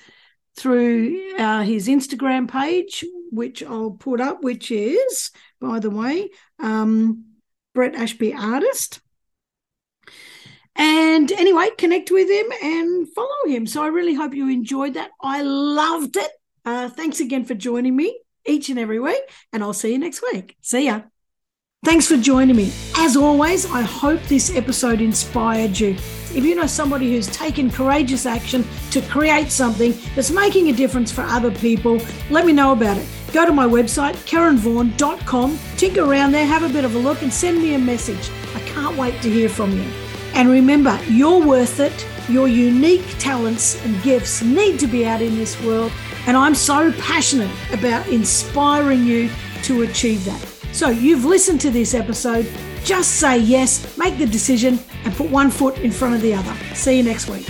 through uh, his Instagram page, which I'll put up, which is, by the way, um, Brett Ashby Artist. And anyway, connect with him and follow him. So I really hope you enjoyed that. I loved it. Uh, thanks again for joining me each and every week, and I'll see you next week. See ya. Thanks for joining me. As always, I hope this episode inspired you. If you know somebody who's taken courageous action to create something that's making a difference for other people, let me know about it. Go to my website, karenvaughan.com, tinker around there, have a bit of a look, and send me a message. I can't wait to hear from you. And remember, you're worth it. Your unique talents and gifts need to be out in this world. And I'm so passionate about inspiring you to achieve that. So you've listened to this episode. Just say yes, make the decision, and put one foot in front of the other. See you next week.